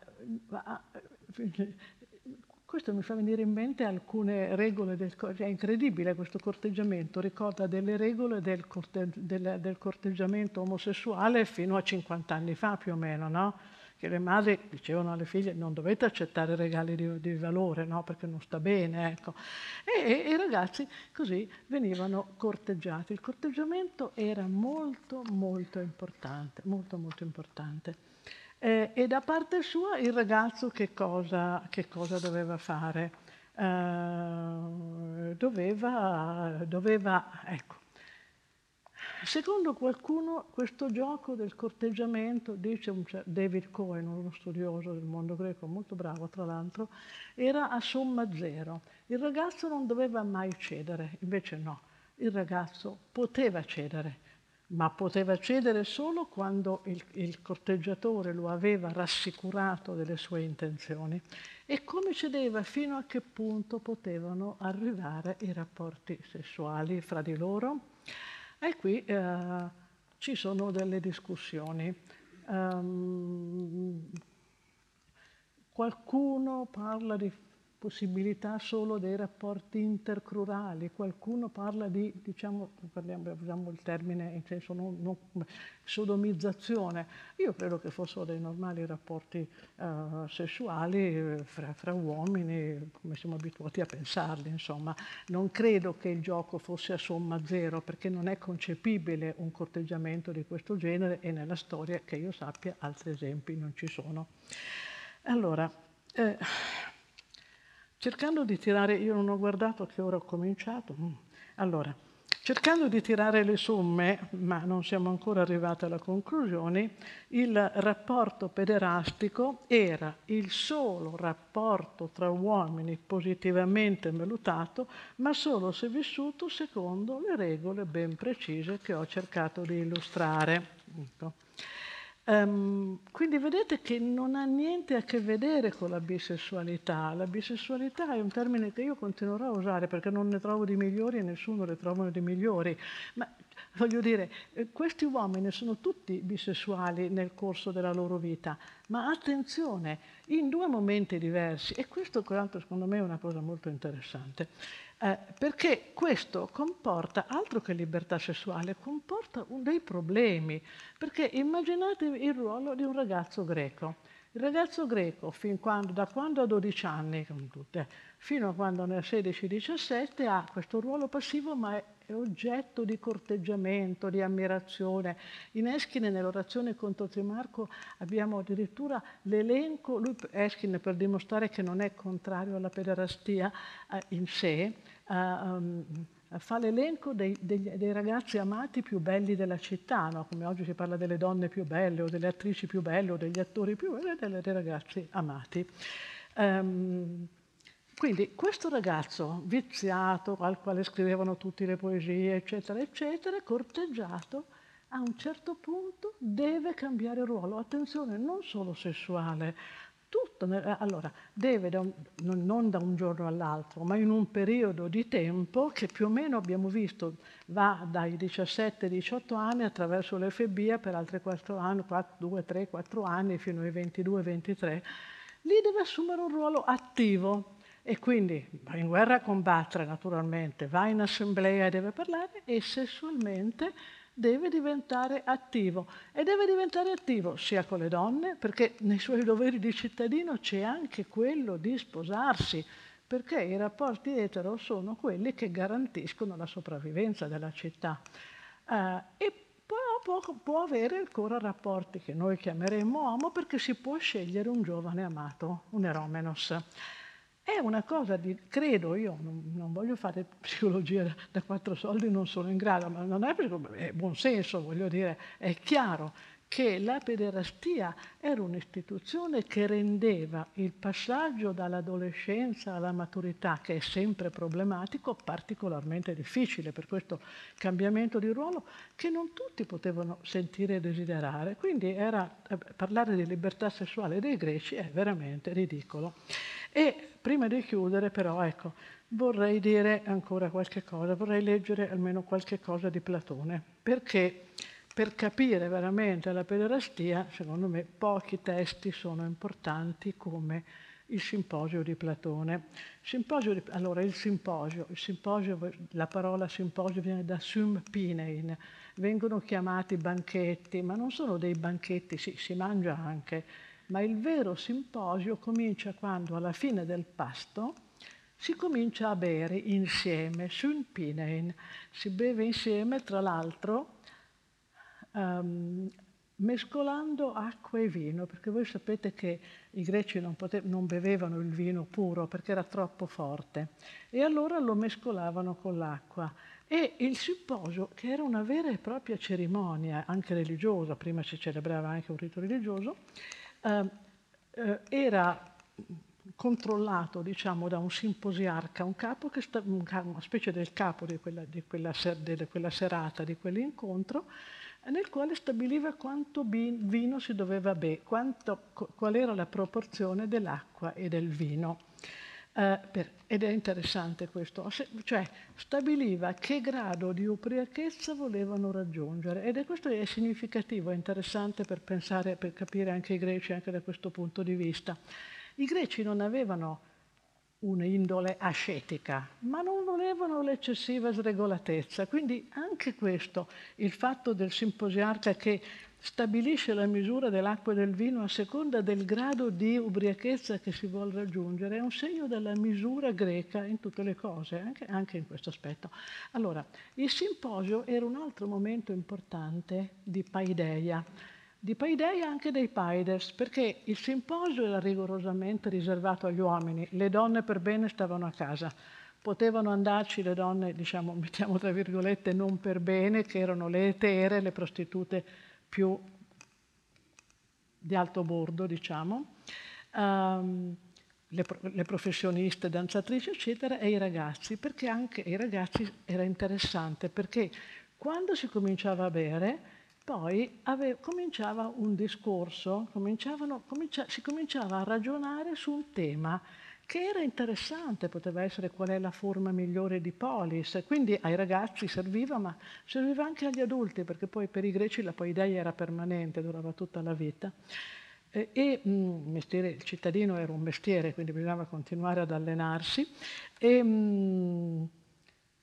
questo mi fa venire in mente alcune regole del è incredibile questo corteggiamento, ricorda delle regole del, corte, del, del, corteggiamento omosessuale fino a 50 anni fa più o meno, no? Che le madri dicevano alle figlie non dovete accettare regali di, di valore, no? Perché non sta bene, ecco. E, e, i ragazzi così venivano corteggiati. Il corteggiamento era molto molto importante, molto molto importante. Eh, e da parte sua il ragazzo che cosa, che cosa doveva fare? Eh, doveva, doveva, ecco, Secondo qualcuno questo gioco del corteggiamento, dice un David Cohen, uno studioso del mondo greco, molto bravo tra l'altro, era a somma zero. Il ragazzo non doveva mai cedere, invece no, il ragazzo poteva cedere, ma poteva cedere solo quando il, il corteggiatore lo aveva rassicurato delle sue intenzioni e come cedeva fino a che punto potevano arrivare i rapporti sessuali fra di loro. E qui eh, ci sono delle discussioni. Um, qualcuno parla di possibilità solo dei rapporti intercrurali, qualcuno parla di, diciamo, parliamo, usiamo il termine in senso non, non, sodomizzazione, io credo che fossero dei normali rapporti uh, sessuali eh, fra, fra, uomini, come siamo abituati a pensarli, insomma, non credo che il gioco fosse a somma zero, perché non è concepibile un corteggiamento di questo genere e nella storia, che io sappia, altri esempi non ci sono. Allora, eh, cercando di tirare, io non ho guardato che ora ho cominciato, mm. allora, cercando di tirare le somme, ma non siamo ancora arrivati alla conclusione, il rapporto pederastico era il solo rapporto tra uomini positivamente valutato, ma solo se vissuto secondo le regole ben precise che ho cercato di illustrare. Ecco. Um, quindi vedete che non ha niente a che vedere con la bisessualità. La bisessualità è un termine che io continuerò a usare perché non ne trovo di migliori e nessuno ne trova di migliori. Ma voglio dire, eh, questi uomini sono tutti bisessuali nel corso della loro vita, ma attenzione, in due momenti diversi. E questo, secondo me è una cosa molto interessante. Eh, perché questo comporta, altro che libertà sessuale, comporta un, dei problemi. Perché immaginatevi il ruolo di un ragazzo greco. Il ragazzo greco, quando, da quando ha 12 anni, tutte, fino a quando ne ha 16-17, ha questo ruolo passivo, ma è, è, oggetto di corteggiamento, di ammirazione. In Eschine, nell'orazione contro Trimarco, abbiamo addirittura l'elenco, lui, Eschine, per dimostrare che non è contrario alla pederastia eh, in sé, um, fa l'elenco dei, dei, dei, ragazzi amati più belli della città, no? come oggi si parla delle donne più belle o delle attrici più belle o degli attori più belli, dei ragazzi amati. Um, quindi questo ragazzo viziato, al quale scrivevano tutte le poesie, eccetera, eccetera, corteggiato, a un certo punto deve cambiare ruolo. Attenzione, non solo sessuale, tutto, allora, deve da un, non da un giorno all'altro, ma in un periodo di tempo che più o meno abbiamo visto va dai 17-18 anni attraverso l'FBA per altri 4 anni, 4, 2, 3, 4 anni fino ai 22-23, lì deve assumere un ruolo attivo e quindi va in guerra a combattere naturalmente, va in assemblea e deve parlare e sessualmente deve diventare attivo e deve diventare attivo sia con le donne, perché nei suoi doveri di cittadino c'è anche quello di sposarsi, perché i rapporti etero sono quelli che garantiscono la sopravvivenza della città. Uh, e può, può, avere ancora rapporti che noi chiameremmo uomo perché si può scegliere un giovane amato, un eromenos. È una cosa di, credo io, non, non, voglio fare psicologia da quattro soldi, non sono in grado, ma non è, è buon senso, voglio dire, è chiaro che la pederastia era un'istituzione che rendeva il passaggio dall'adolescenza alla maturità, che è sempre problematico, particolarmente difficile per questo cambiamento di ruolo che non tutti potevano sentire e desiderare. Quindi era, eh, parlare di libertà sessuale dei greci è veramente ridicolo. E prima di chiudere però, ecco, vorrei dire ancora qualche cosa, vorrei leggere almeno qualche cosa di Platone, perché per capire veramente la pederastia, secondo me, pochi testi sono importanti come il simposio di Platone. Simposio di, allora, il simposio, il simposio, la parola simposio viene da sum pinein, vengono chiamati banchetti, ma non sono dei banchetti, sì, si mangia anche, ma il vero simposio comincia quando alla fine del pasto si comincia a bere insieme, sun pinein, si beve insieme, tra l'altro um, mescolando acqua e vino, perché voi sapete che i greci non, non, bevevano il vino puro perché era troppo forte e allora lo mescolavano con l'acqua. E il simposio, che era una vera e propria cerimonia, anche religiosa, prima si celebrava anche un rito religioso, eh, eh, era controllato diciamo, da un simposiarca, un capo che sta, una specie del capo di quella, di quella, ser, di quella serata, di quell'incontro, nel quale stabiliva quanto vino si doveva bere, qual era la proporzione dell'acqua e del vino. Uh, per, ed è interessante questo, cioè stabiliva che grado di ubriachezza volevano raggiungere ed è questo è significativo, è interessante per pensare, per capire anche i greci anche da questo punto di vista. I greci non avevano un'indole ascetica, ma non volevano l'eccessiva sregolatezza. Quindi anche questo, il fatto del simposiarca che stabilisce la misura dell'acqua e del vino a seconda del grado di ubriachezza che si vuole raggiungere, è un segno della misura greca in tutte le cose, anche, anche in questo aspetto. Allora, il simposio era un altro momento importante di paideia di Paideia anche dei Paides, perché il simposio era rigorosamente riservato agli uomini, le donne per bene stavano a casa. Potevano andarci le donne, diciamo, mettiamo tra virgolette, non per bene, che erano le etere, le prostitute più di alto bordo, diciamo, um, le, le, professioniste, danzatrici, eccetera, e i ragazzi, perché anche i ragazzi era interessante, perché quando si cominciava a bere, poi ave, cominciava un discorso, comincia, si cominciava a ragionare su un tema che era interessante, poteva essere qual è la forma migliore di polis, quindi ai ragazzi serviva, ma serviva anche agli adulti, perché poi per i greci la poideia era permanente, durava tutta la vita. E, e mh, mestiere, il cittadino era un mestiere, quindi bisognava continuare ad allenarsi. E, mh,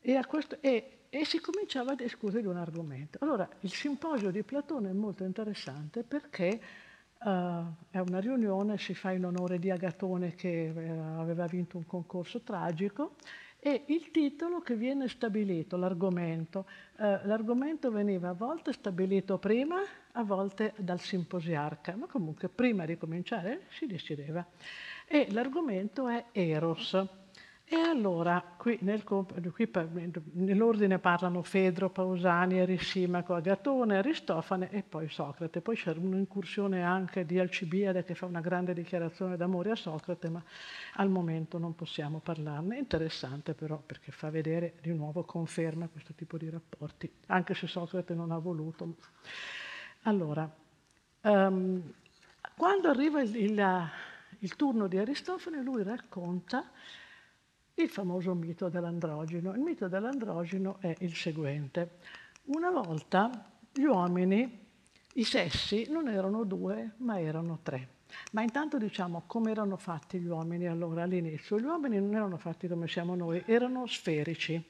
e, questo, e si cominciava a discutere di un argomento. Allora, il simposio di Platone è molto interessante perché uh, è una riunione, si fa in onore di Agatone che uh, aveva vinto un concorso tragico e il titolo che viene stabilito, l'argomento, uh, l'argomento veniva a volte stabilito prima, a volte dal simposiarca, ma comunque prima di cominciare si decideva. E l'argomento è Eros. E allora, qui, nel, qui nell'ordine parlano Fedro, Pausani, Arisimaco, Agatone, Aristofane e poi Socrate. Poi c'è un'incursione anche di Alcibiade che fa una grande dichiarazione d'amore a Socrate, ma al momento non possiamo parlarne. Interessante però perché fa vedere di nuovo, conferma questo tipo di rapporti, anche se Socrate non ha voluto. Allora, um, quando arriva il, il, il turno di Aristofane, lui racconta il famoso mito dell'androgeno. Il mito dell'androgeno è il seguente. Una volta gli uomini, i sessi, non erano due, ma erano tre. Ma intanto diciamo come erano fatti gli uomini allora all'inizio. Gli uomini non erano fatti come siamo noi, erano sferici,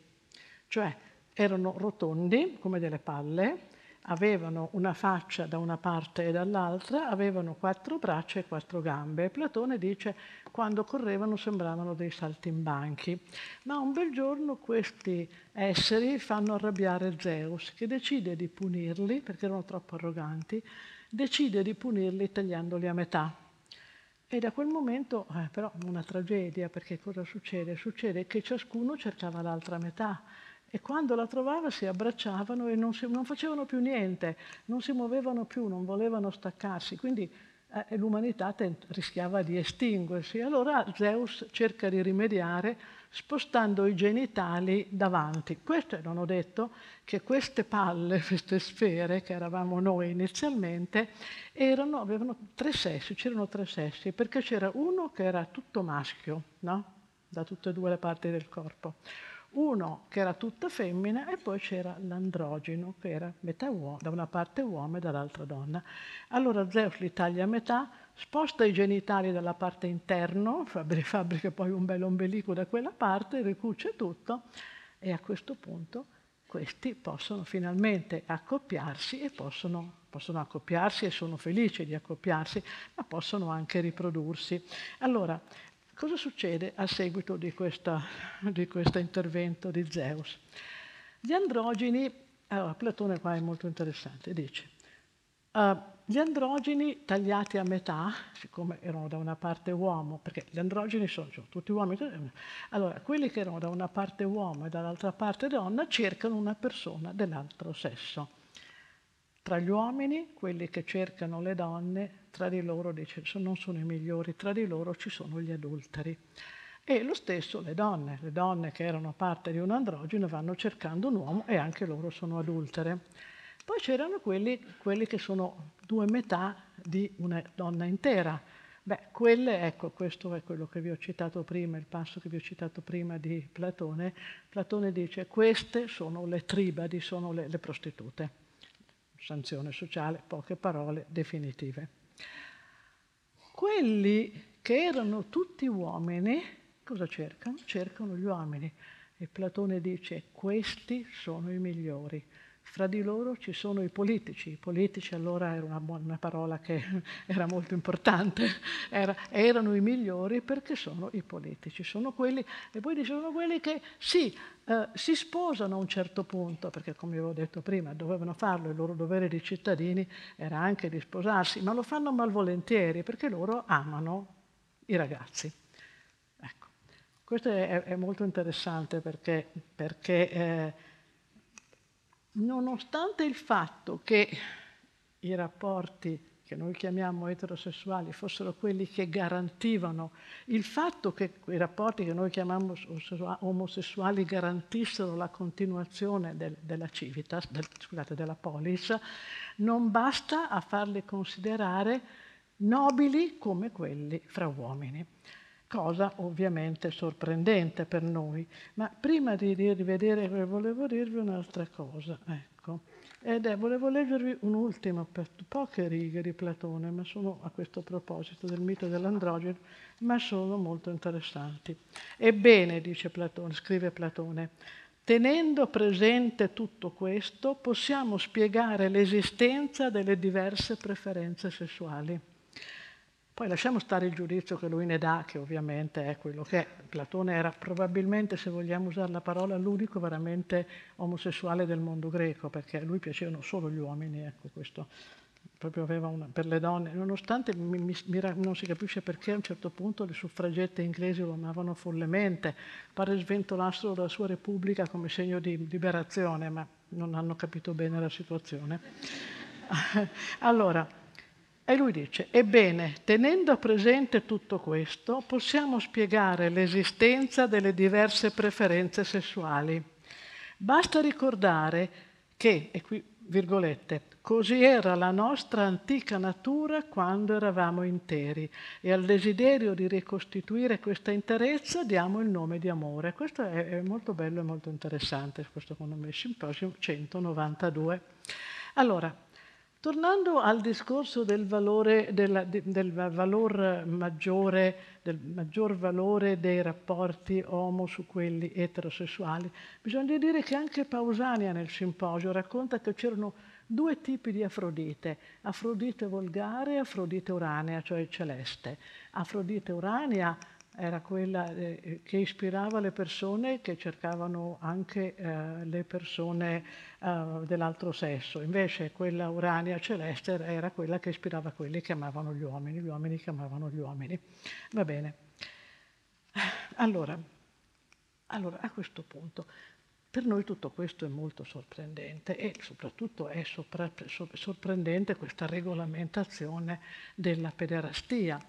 cioè erano rotondi come delle palle, avevano una faccia da una parte e dall'altra, avevano quattro braccia e quattro gambe. Platone dice quando correvano sembravano dei saltimbanchi. Ma un bel giorno questi esseri fanno arrabbiare Zeus, che decide di punirli, perché erano troppo arroganti, decide di punirli tagliandoli a metà. E da quel momento, eh, però, una tragedia, perché cosa succede? Succede che ciascuno cercava l'altra metà e quando la trovava si abbracciavano e non, si, non facevano più niente, non si muovevano più, non volevano staccarsi. Quindi eh, l'umanità tent- rischiava di estinguersi. Allora Zeus cerca di rimediare spostando i genitali davanti. Questo non ho detto che queste palle, queste sfere che eravamo noi inizialmente, erano, avevano tre sessi, c'erano tre sessi, perché c'era uno che era tutto maschio, no? da tutte e due le parti del corpo uno che era tutta femmina e poi c'era l'androgeno che era uomo, da una parte uomo e dall'altra donna. Allora Zeus li taglia a metà, sposta i genitali dalla parte interna, fabbrica poi un bel ombelico da quella parte, ricuce tutto e a questo punto questi possono finalmente accoppiarsi e possono, possono accoppiarsi e sono felici di accoppiarsi, ma possono anche riprodursi. Allora, Cosa succede a seguito di, questa, di questo intervento di Zeus? Gli androgeni, allora Platone qua è molto interessante, dice, Uh, gli androgeni tagliati a metà, siccome erano da una parte uomo, perché gli androgeni sono, sono tutti uomini, allora quelli che erano da una parte uomo e dall'altra parte donna cercano una persona dell'altro sesso. Tra gli uomini, quelli che cercano le donne, tra di loro dice, non sono i migliori, tra di loro ci sono gli adulteri. E lo stesso le donne, le donne che erano parte di un androgeno vanno cercando un uomo e anche loro sono adultere. Poi c'erano quelli, quelli che sono due metà di una donna intera. Beh, quelle, ecco, questo è quello che vi ho citato prima, il passo che vi ho citato prima di Platone. Platone dice queste sono le tribadi, sono le, le prostitute. Sanzione sociale, poche parole definitive. Quelli che erano tutti uomini, cosa cercano? Cercano gli uomini. E Platone dice questi sono i migliori. Fra di loro ci sono i politici. I politici allora era una, buona, parola che era molto importante, era, erano i migliori perché sono i politici, sono quelli, e poi dicevano quelli che sì, eh, si sposano a un certo punto, perché come avevo detto prima, dovevano farlo, il loro dovere di cittadini era anche di sposarsi, ma lo fanno malvolentieri perché loro amano i ragazzi. Ecco, questo è, è molto interessante perché, perché eh, nonostante il fatto che i rapporti che noi chiamiamo eterosessuali fossero quelli che garantivano il fatto che i rapporti che noi chiamiamo omosessuali garantissero la continuazione del, della civitas, del, scusate, della polis, non basta a farli considerare nobili come quelli fra uomini cosa ovviamente sorprendente per noi. Ma prima di rivedere, volevo dirvi un'altra cosa, ecco. Ed è, volevo leggervi un'ultima, poche righe di Platone, ma sono a questo proposito del mito dell'androgeno, ma sono molto interessanti. Ebbene, dice Platone, scrive Platone, tenendo presente tutto questo, possiamo spiegare l'esistenza delle diverse preferenze sessuali. Poi lasciamo stare il giudizio che lui ne dà, che ovviamente è quello che è. Platone era probabilmente, se vogliamo usare la parola, l'unico veramente omosessuale del mondo greco, perché a lui piacevano solo gli uomini, ecco questo proprio aveva una, per le donne, nonostante mi, mi, non si capisce perché a un certo punto le suffragette inglesi lo amavano follemente, pare sventolassero la sua repubblica come segno di liberazione, ma non hanno capito bene la situazione. allora, e lui dice, ebbene, tenendo presente tutto questo, possiamo spiegare l'esistenza delle diverse preferenze sessuali. Basta ricordare che, e qui virgolette, così era la nostra antica natura quando eravamo interi e al desiderio di ricostituire questa interezza diamo il nome di amore. Questo è, molto bello e molto interessante, questo secondo me, Simposium 192. Allora, Tornando al discorso del valore, della, del valor maggiore, del maggior valore dei rapporti homo su quelli eterosessuali, bisogna dire che anche Pausania nel simposio racconta che c'erano due tipi di Afrodite, Afrodite volgare e Afrodite uranea, cioè celeste. Afrodite uranea era quella eh, che ispirava le persone che cercavano anche eh, le persone eh, dell'altro sesso. Invece quella urania celeste era quella che ispirava quelli che amavano gli uomini, gli uomini che amavano gli uomini. Va bene. Allora, allora a questo punto, per noi tutto questo è molto sorprendente e soprattutto è sopra, sorprendente questa regolamentazione della pederastia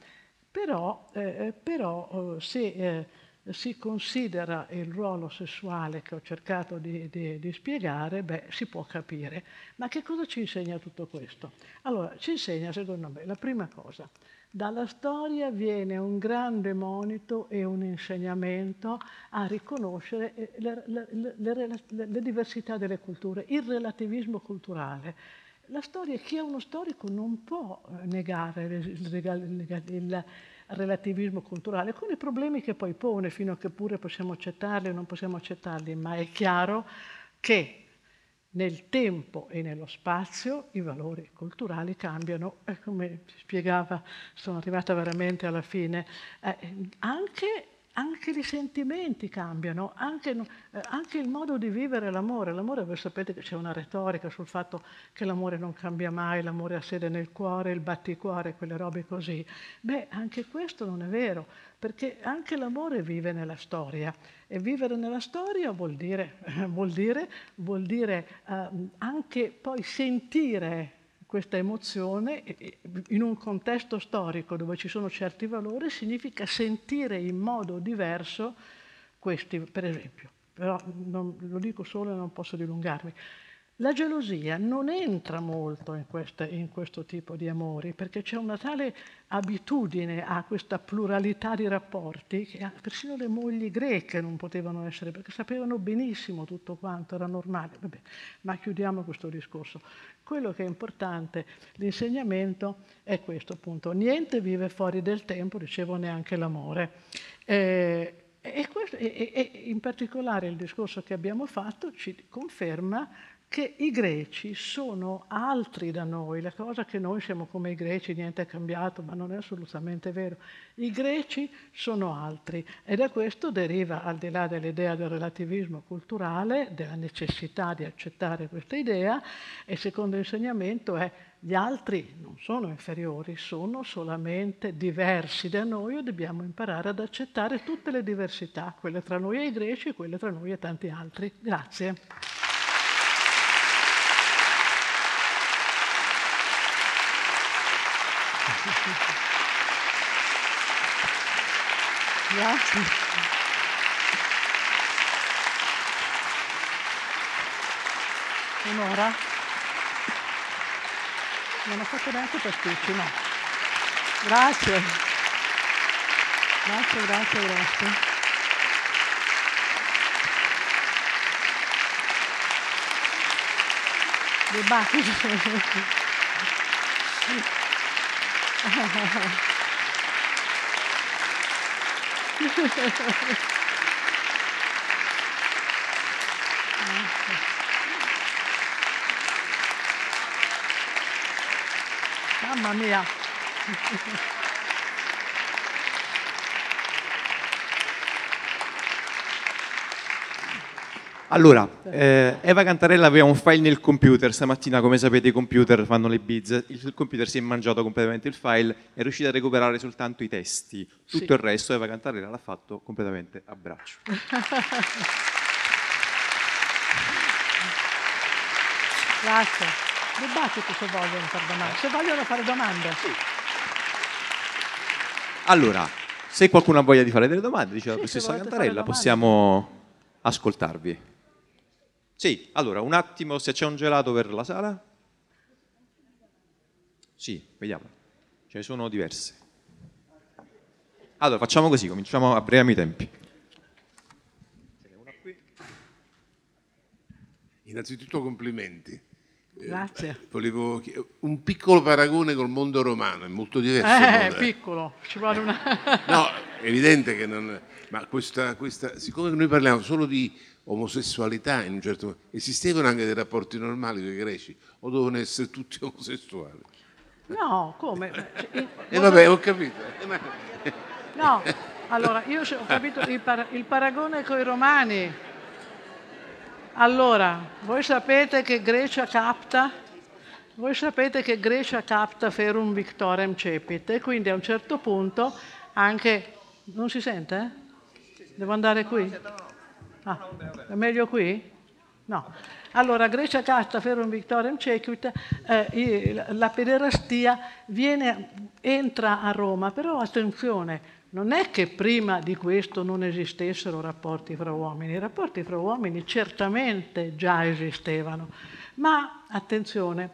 però, eh, però eh, se eh, si considera il ruolo sessuale che ho cercato di, di, di, spiegare, beh, si può capire. Ma che cosa ci insegna tutto questo? Allora, ci insegna, secondo me, la prima cosa, dalla storia viene un grande monito e un insegnamento a riconoscere eh, le, le, le, le diversità delle culture, il relativismo culturale la storia, chi è uno storico non può eh, negare il, relativismo culturale, con i problemi che poi pone, fino a che pure possiamo accettarli o non possiamo accettarli, ma è chiaro che nel tempo e nello spazio i valori culturali cambiano. E come spiegava, sono arrivata veramente alla fine, eh, anche anche i sentimenti cambiano, anche, eh, anche, il modo di vivere l'amore. L'amore, voi sapete che c'è una retorica sul fatto che l'amore non cambia mai, l'amore ha sede nel cuore, il batticuore, quelle robe così. Beh, anche questo non è vero, perché anche l'amore vive nella storia. E vivere nella storia vuol dire, vuol dire, vuol dire eh, anche poi sentire questa emozione in un contesto storico dove ci sono certi valori significa sentire in modo diverso questi, per esempio. Però non, lo dico solo e non posso dilungarmi. La gelosia non entra molto in, questa, in, questo tipo di amori perché c'è una tale abitudine a questa pluralità di rapporti che persino le mogli greche non potevano essere perché sapevano benissimo tutto quanto era normale. Vabbè, ma chiudiamo questo discorso. Quello che è importante, l'insegnamento è questo appunto. Niente vive fuori del tempo, dicevo neanche l'amore. Eh, e, questo, e, e in particolare il discorso che abbiamo fatto ci conferma che i greci sono altri da noi, la cosa che noi siamo come i greci, niente è cambiato, ma non è assolutamente vero. I greci sono altri e da questo deriva, al di là dell'idea del relativismo culturale, della necessità di accettare questa idea, e il secondo insegnamento è gli altri non sono inferiori, sono solamente diversi da noi e dobbiamo imparare ad accettare tutte le diversità, quelle tra noi e i greci e quelle tra noi e tanti altri. Grazie. Grazie. Un'ora? Non ho fatto neanche pasticci, no. Grazie. Grazie, grazie, grazie. Dibattito. Mamma mia. Allora, eh, Eva Cantarella aveva un file nel computer, stamattina come sapete i computer fanno le biz, il computer si è mangiato completamente il file, è riuscita a recuperare soltanto i testi, tutto sì. il resto Eva Cantarella l'ha fatto completamente a braccio. Grazie. Dibattito se vogliono fare domande. Se vogliono fare domande. Sì. Allora, se qualcuno ha voglia di fare delle domande, diceva la professoressa Cantarella, possiamo ascoltarvi. Sì, allora, un attimo, se c'è un gelato per la sala? Sì, vediamo. Ce ne sono diverse. Allora, facciamo così, cominciamo, apriamo i tempi. Innanzitutto complimenti. Eh, Grazie. Eh, volevo un piccolo paragone col mondo romano, è molto diverso. Eh, è piccolo, ci vuole una... no, è evidente che non... Ma questa, questa, siccome noi parliamo solo di omosessualità in un certo modo. Esistevano anche dei rapporti normali con i greci o dovevano essere tutti omosessuali? No, come? E eh, vabbè, ho capito. No, allora io ho capito il, par- il paragone con i romani. Allora, voi sapete che Grecia capta? Voi sapete che Grecia capta ferum victorem cepit e quindi a un certo punto anche... Non si sente? Devo andare qui? Ah, è meglio qui? No. Allora, Grecia casta ferum victoriam cequit, eh, la pederastia viene, entra a Roma, però attenzione, non è che prima di questo non esistessero rapporti fra uomini, i rapporti fra uomini certamente già esistevano, ma attenzione,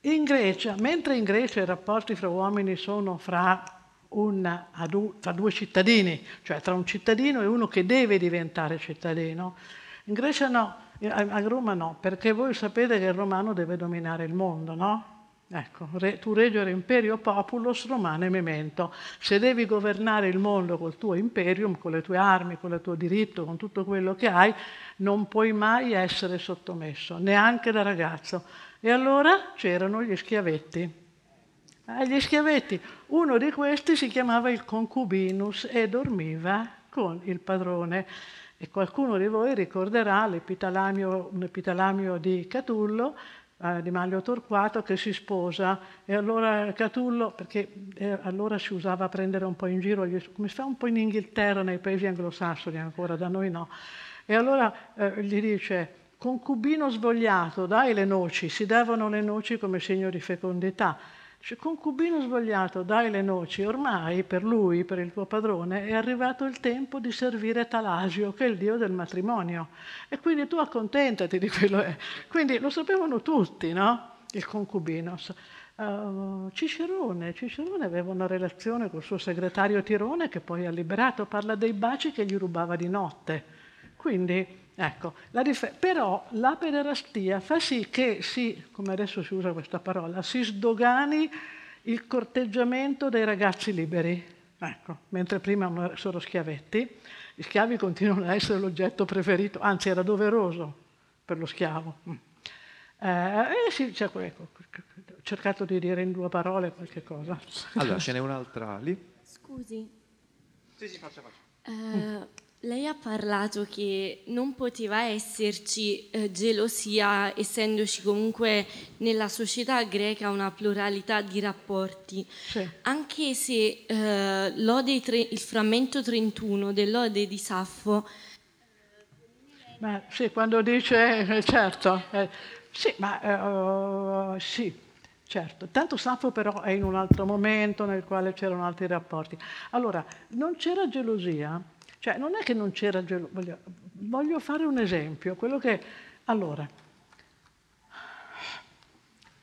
in Grecia, mentre in Grecia i rapporti fra uomini sono fra un, tra due cittadini, cioè tra un cittadino e uno che deve diventare cittadino. In Grecia no, a Roma no, perché voi sapete che il romano deve dominare il mondo, no? Ecco, re, tu reggere imperio populos romane memento. Se devi governare il mondo col tuo imperium, con le tue armi, con il tuo diritto, con tutto quello che hai, non puoi mai essere sottomesso, neanche da ragazzo. E allora c'erano gli schiavetti agli schiavetti. Uno di questi si chiamava il concubinus e dormiva con il padrone. E qualcuno di voi ricorderà l'epitalamio, un epitalamio di Catullo, eh, di Manlio Torquato, che si sposa e allora Catullo, perché eh, allora si usava prendere un po' in giro, come si fa un po' in Inghilterra, nei paesi anglosassoni ancora, da noi no. E allora eh, gli dice, concubino svogliato, dai le noci, si davano le noci come segno di fecondità. Dice, concubino svogliato, dai le noci, ormai per lui, per il tuo padrone, è arrivato il tempo di servire Talasio, che è il dio del matrimonio. E quindi tu accontentati di quello. È. Quindi lo sapevano tutti, no? Il concubino. Uh, Cicerone, Cicerone aveva una relazione col suo segretario Tirone che poi ha liberato, parla dei baci che gli rubava di notte. Quindi Ecco, la dif- però la pederastia fa sì che si, come adesso si usa questa parola, si sdogani il corteggiamento dei ragazzi liberi. Ecco, mentre prima sono schiavetti, gli schiavi continuano a essere l'oggetto preferito, anzi era doveroso per lo schiavo. Mm. Eh, eh sì, cioè, ecco, ho cercato di dire in due parole qualche cosa. Allora, ce n'è un'altra lì? Scusi. Sì, sì, faccia, faccia. Eh, lei ha parlato che non poteva esserci eh, gelosia, essendoci comunque nella società greca una pluralità di rapporti, sì. anche se eh, tre, il frammento 31 dell'Ode di Saffo... Ma sì, quando dice, eh, certo, eh, sì, ma uh, sì, certo. Tanto Saffo però è in un altro momento nel quale c'erano altri rapporti. Allora, non c'era gelosia, cioè non è che non c'era gelosia, voglio, voglio, fare un esempio, quello che... Allora,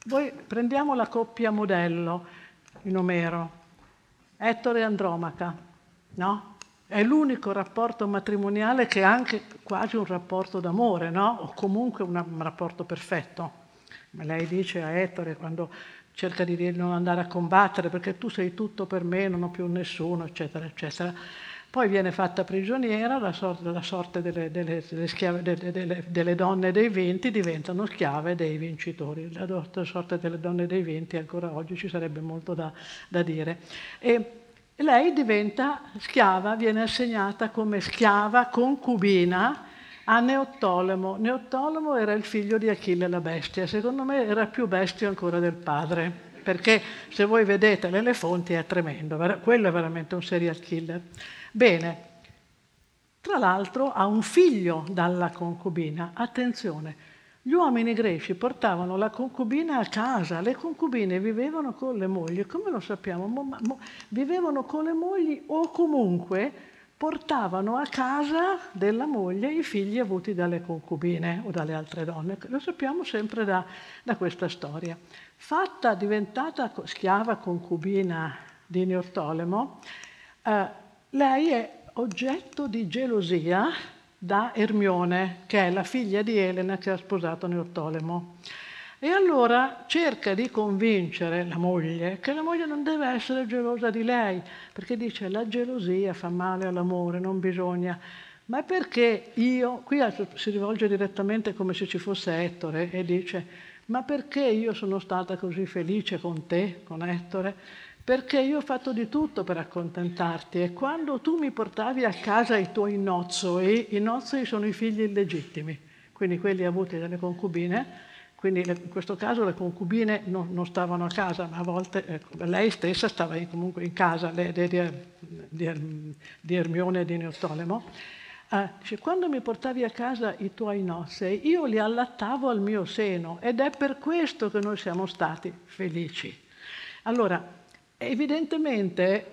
voi prendiamo la coppia modello in Omero, Ettore e Andromaca, no? È l'unico rapporto matrimoniale che è anche quasi un rapporto d'amore, no? O comunque un rapporto perfetto. Ma lei dice a Ettore quando cerca di non andare a combattere perché tu sei tutto per me, non ho più nessuno, eccetera, eccetera. Poi viene fatta prigioniera, la sorte, la sorte delle, delle, delle, schiave, delle, donne dei venti diventano schiave dei vincitori. La sorte delle donne dei venti ancora oggi ci sarebbe molto da, da dire. E lei diventa schiava, viene assegnata come schiava concubina a Neottolemo. Neottolemo era il figlio di Achille la bestia, secondo me era più bestia ancora del padre, perché se voi vedete nelle fonti è tremendo, quello è veramente un serial killer. Bene, tra l'altro ha un figlio dalla concubina. Attenzione, gli uomini greci portavano la concubina a casa, le concubine vivevano con le mogli, come lo sappiamo? Mo, mo, vivevano con le mogli o comunque portavano a casa della moglie i figli avuti dalle concubine o dalle altre donne. Lo sappiamo sempre da, da questa storia. Fatta, diventata schiava concubina di Neottolemo, eh, lei è oggetto di gelosia da Ermione, che è la figlia di Elena che ha sposato Neottolemo. E allora cerca di convincere la moglie che la moglie non deve essere gelosa di lei, perché dice la gelosia fa male all'amore, non bisogna. Ma perché io, qui si rivolge direttamente come se ci fosse Ettore e dice, ma perché io sono stata così felice con te, con Ettore? Perché io ho fatto di tutto per accontentarti e quando tu mi portavi a casa i tuoi nozzoi, i nozzoi sono i figli illegittimi, quindi quelli avuti dalle concubine, quindi in questo caso le concubine non, non stavano a casa, ma a volte ecco, lei stessa stava comunque in casa le, di, di, di, Ermione e di Neottolemo. Eh, dice, quando mi portavi a casa i tuoi nozzei, io li allattavo al mio seno ed è per questo che noi siamo stati felici. Allora, Evidentemente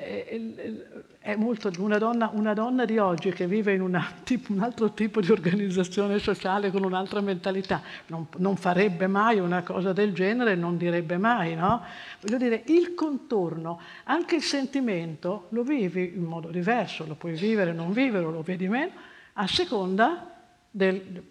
è molto una donna, una donna, di oggi che vive in una, tipo, un altro tipo di organizzazione sociale con un'altra mentalità, non, non, farebbe mai una cosa del genere, non direbbe mai, no? Voglio dire, il contorno, anche il sentimento, lo vivi in modo diverso, lo puoi vivere, non vivere, lo vedi meno, a seconda del...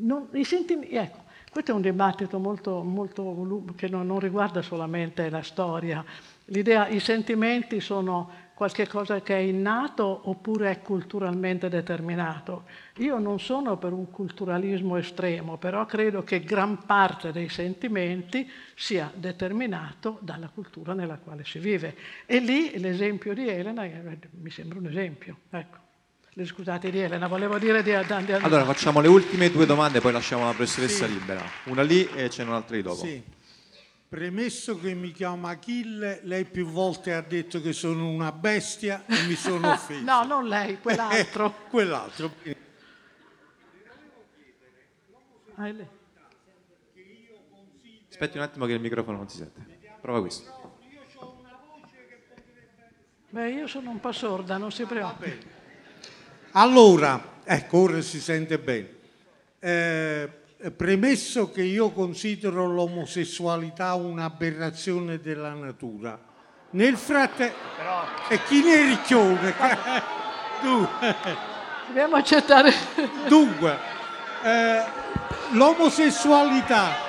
Non, i sentimenti, ecco, questo è un dibattito molto, molto, che non, non riguarda solamente la storia. L'idea, i sentimenti sono qualche cosa che è innato oppure è culturalmente determinato. Io non sono per un culturalismo estremo, però credo che gran parte dei sentimenti sia determinato dalla cultura nella quale si vive. E lì l'esempio di Elena mi sembra un esempio. Ecco. Scusate di Elena, volevo dire di, di, di Allora facciamo le ultime due domande, poi lasciamo la professoressa sì. libera. Una lì e ce n'è un'altra di dopo. Sì. Premesso che mi chiama Achille, lei più volte ha detto che sono una bestia e mi sono offeso. no, non lei, quell'altro. quell'altro. Ah, Aspetti un attimo che il microfono non si sente. Prova questo. Beh, io sono un po' sorda, non si preoccupi. Allora, ecco, ora si sente bene. Eh, premesso che io considero l'omosessualità un'aberrazione della natura, nel frattempo... E chi ne è ricchione? Dobbiamo accettare... Dunque, eh, l'omosessualità...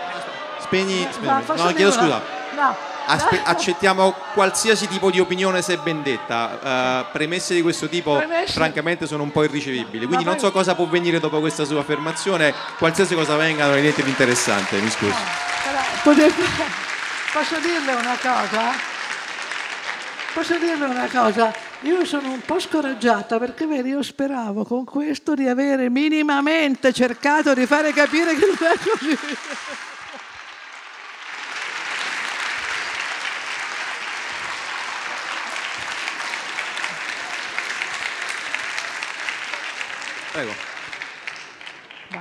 Spegni, spegni. No, chiedo scusa. No. Aspe- accettiamo qualsiasi tipo di opinione se ben detta. Uh, premesse di questo tipo, Premesse. francamente, sono un po' irricevibili. Quindi non so cosa può venire dopo questa sua affermazione. Qualsiasi cosa venga non è niente di interessante, mi scusi. Posso dirle una cosa? Posso dirle una cosa? Io sono un po' scoraggiata perché vedi, io speravo con questo di avere minimamente cercato di fare capire che non è così.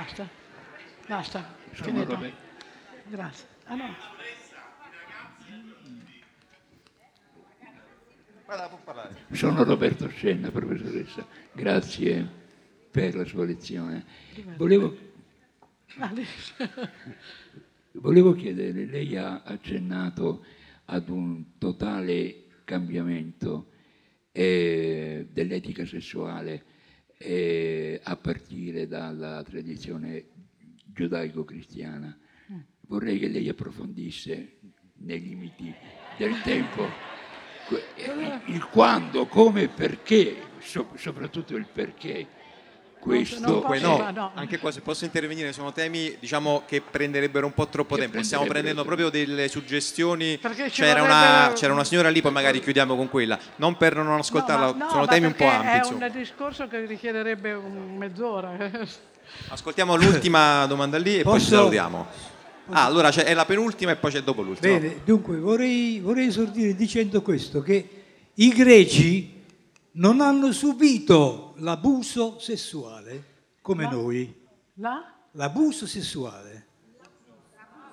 Basta. Basta. Finito. Grazie. Ah no. Sono Roberto Scenna, professoressa. Grazie per la sua lezione. Volevo, volevo chiedere, lei ha accennato ad un totale cambiamento eh, dell'etica sessuale eh, a partire dalla tradizione giudaico-cristiana. Vorrei che lei approfondisse nei limiti del tempo il quando, come, perché, soprattutto il perché questo. Dunque, no, no, anche qua se posso intervenire sono temi diciamo, che prenderebbero un po' troppo che tempo. stiamo prendendo proprio delle suggestioni. C'era, una, c'era, una, signora lì poi magari chiudiamo con quella. Non per non ascoltarla no, sono temi un po' ampi è insomma. un discorso che richiederebbe mezz'ora. Ascoltiamo l'ultima domanda lì e Posso? poi ci salutiamo. Ah, allora è la penultima e poi c'è dopo l'ultima. Bene dunque vorrei, vorrei esordire dicendo questo che i greci non hanno subito l'abuso sessuale come La? noi. La? L'abuso sessuale.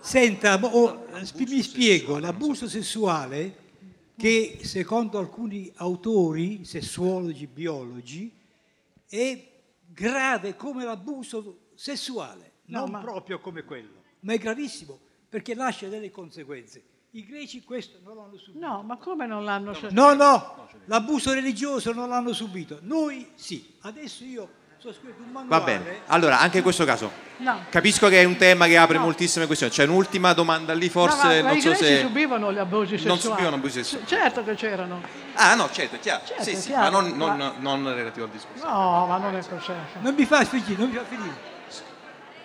Senta, oh, mi spiego, l'abuso sessuale che secondo alcuni autori, sessuologi, biologi, è grave come l'abuso sessuale, no, non ma... proprio come quello, ma è gravissimo perché lascia delle conseguenze. I greci questo non l'hanno subito. No, ma come non l'hanno subito? No, no, l'abuso religioso non l'hanno subito. Noi sì. Adesso io sto scrivendo un manuale. Va bene. Allora, anche in questo caso, no. capisco che è un tema che apre no. moltissime questioni. C'è un'ultima domanda lì, forse no, ma, ma non so se subivano gli abusi sessuali. Non subivano abusi sessuali. Certo che c'erano. Ah, no, certo, chiaro. Certo, sì, sì, chiaro. ma non, non, ma... non relativo al discorso. No, ma non è così. Non mi fa finire, non mi fa finire.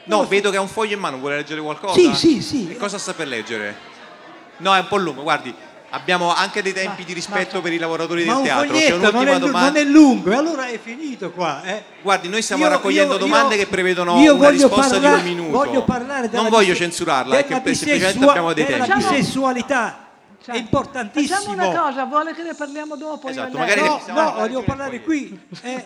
No, vedo che ha un foglio in mano, vuole leggere qualcosa? Sì, sì, sì. E cosa sta per leggere? No, è un po' lungo, guardi. Abbiamo anche dei tempi ma, di rispetto ma, per i lavoratori del teatro. C'è un'ultima non è, domanda. Non è lungo, e allora è finito qua. Eh. Guardi, noi stiamo io, raccogliendo io, domande io, che prevedono una risposta parla, di un minuto. Voglio parlare non voglio censurarla, è che semplicemente abbiamo dei tempi. La bisessualità cioè, è importantissimo. Facciamo una cosa, vuole che ne parliamo dopo? Esatto, magari no, no, voglio parlare qui. Eh.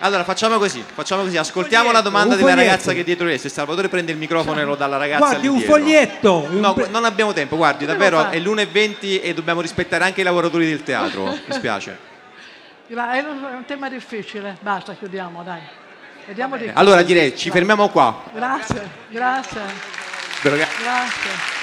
Allora facciamo così, facciamo così, ascoltiamo la domanda della ragazza che è dietro lei. Se Salvatore prende il microfono e lo dà alla ragazza. Guardi, un foglietto. No, non abbiamo tempo, guardi, davvero è l'1.20 e dobbiamo rispettare anche i lavoratori del teatro. Mi spiace. È un tema difficile, basta, chiudiamo, dai. Vediamo di... Allora direi, ci fermiamo qua. Grazie, grazie. Grazie.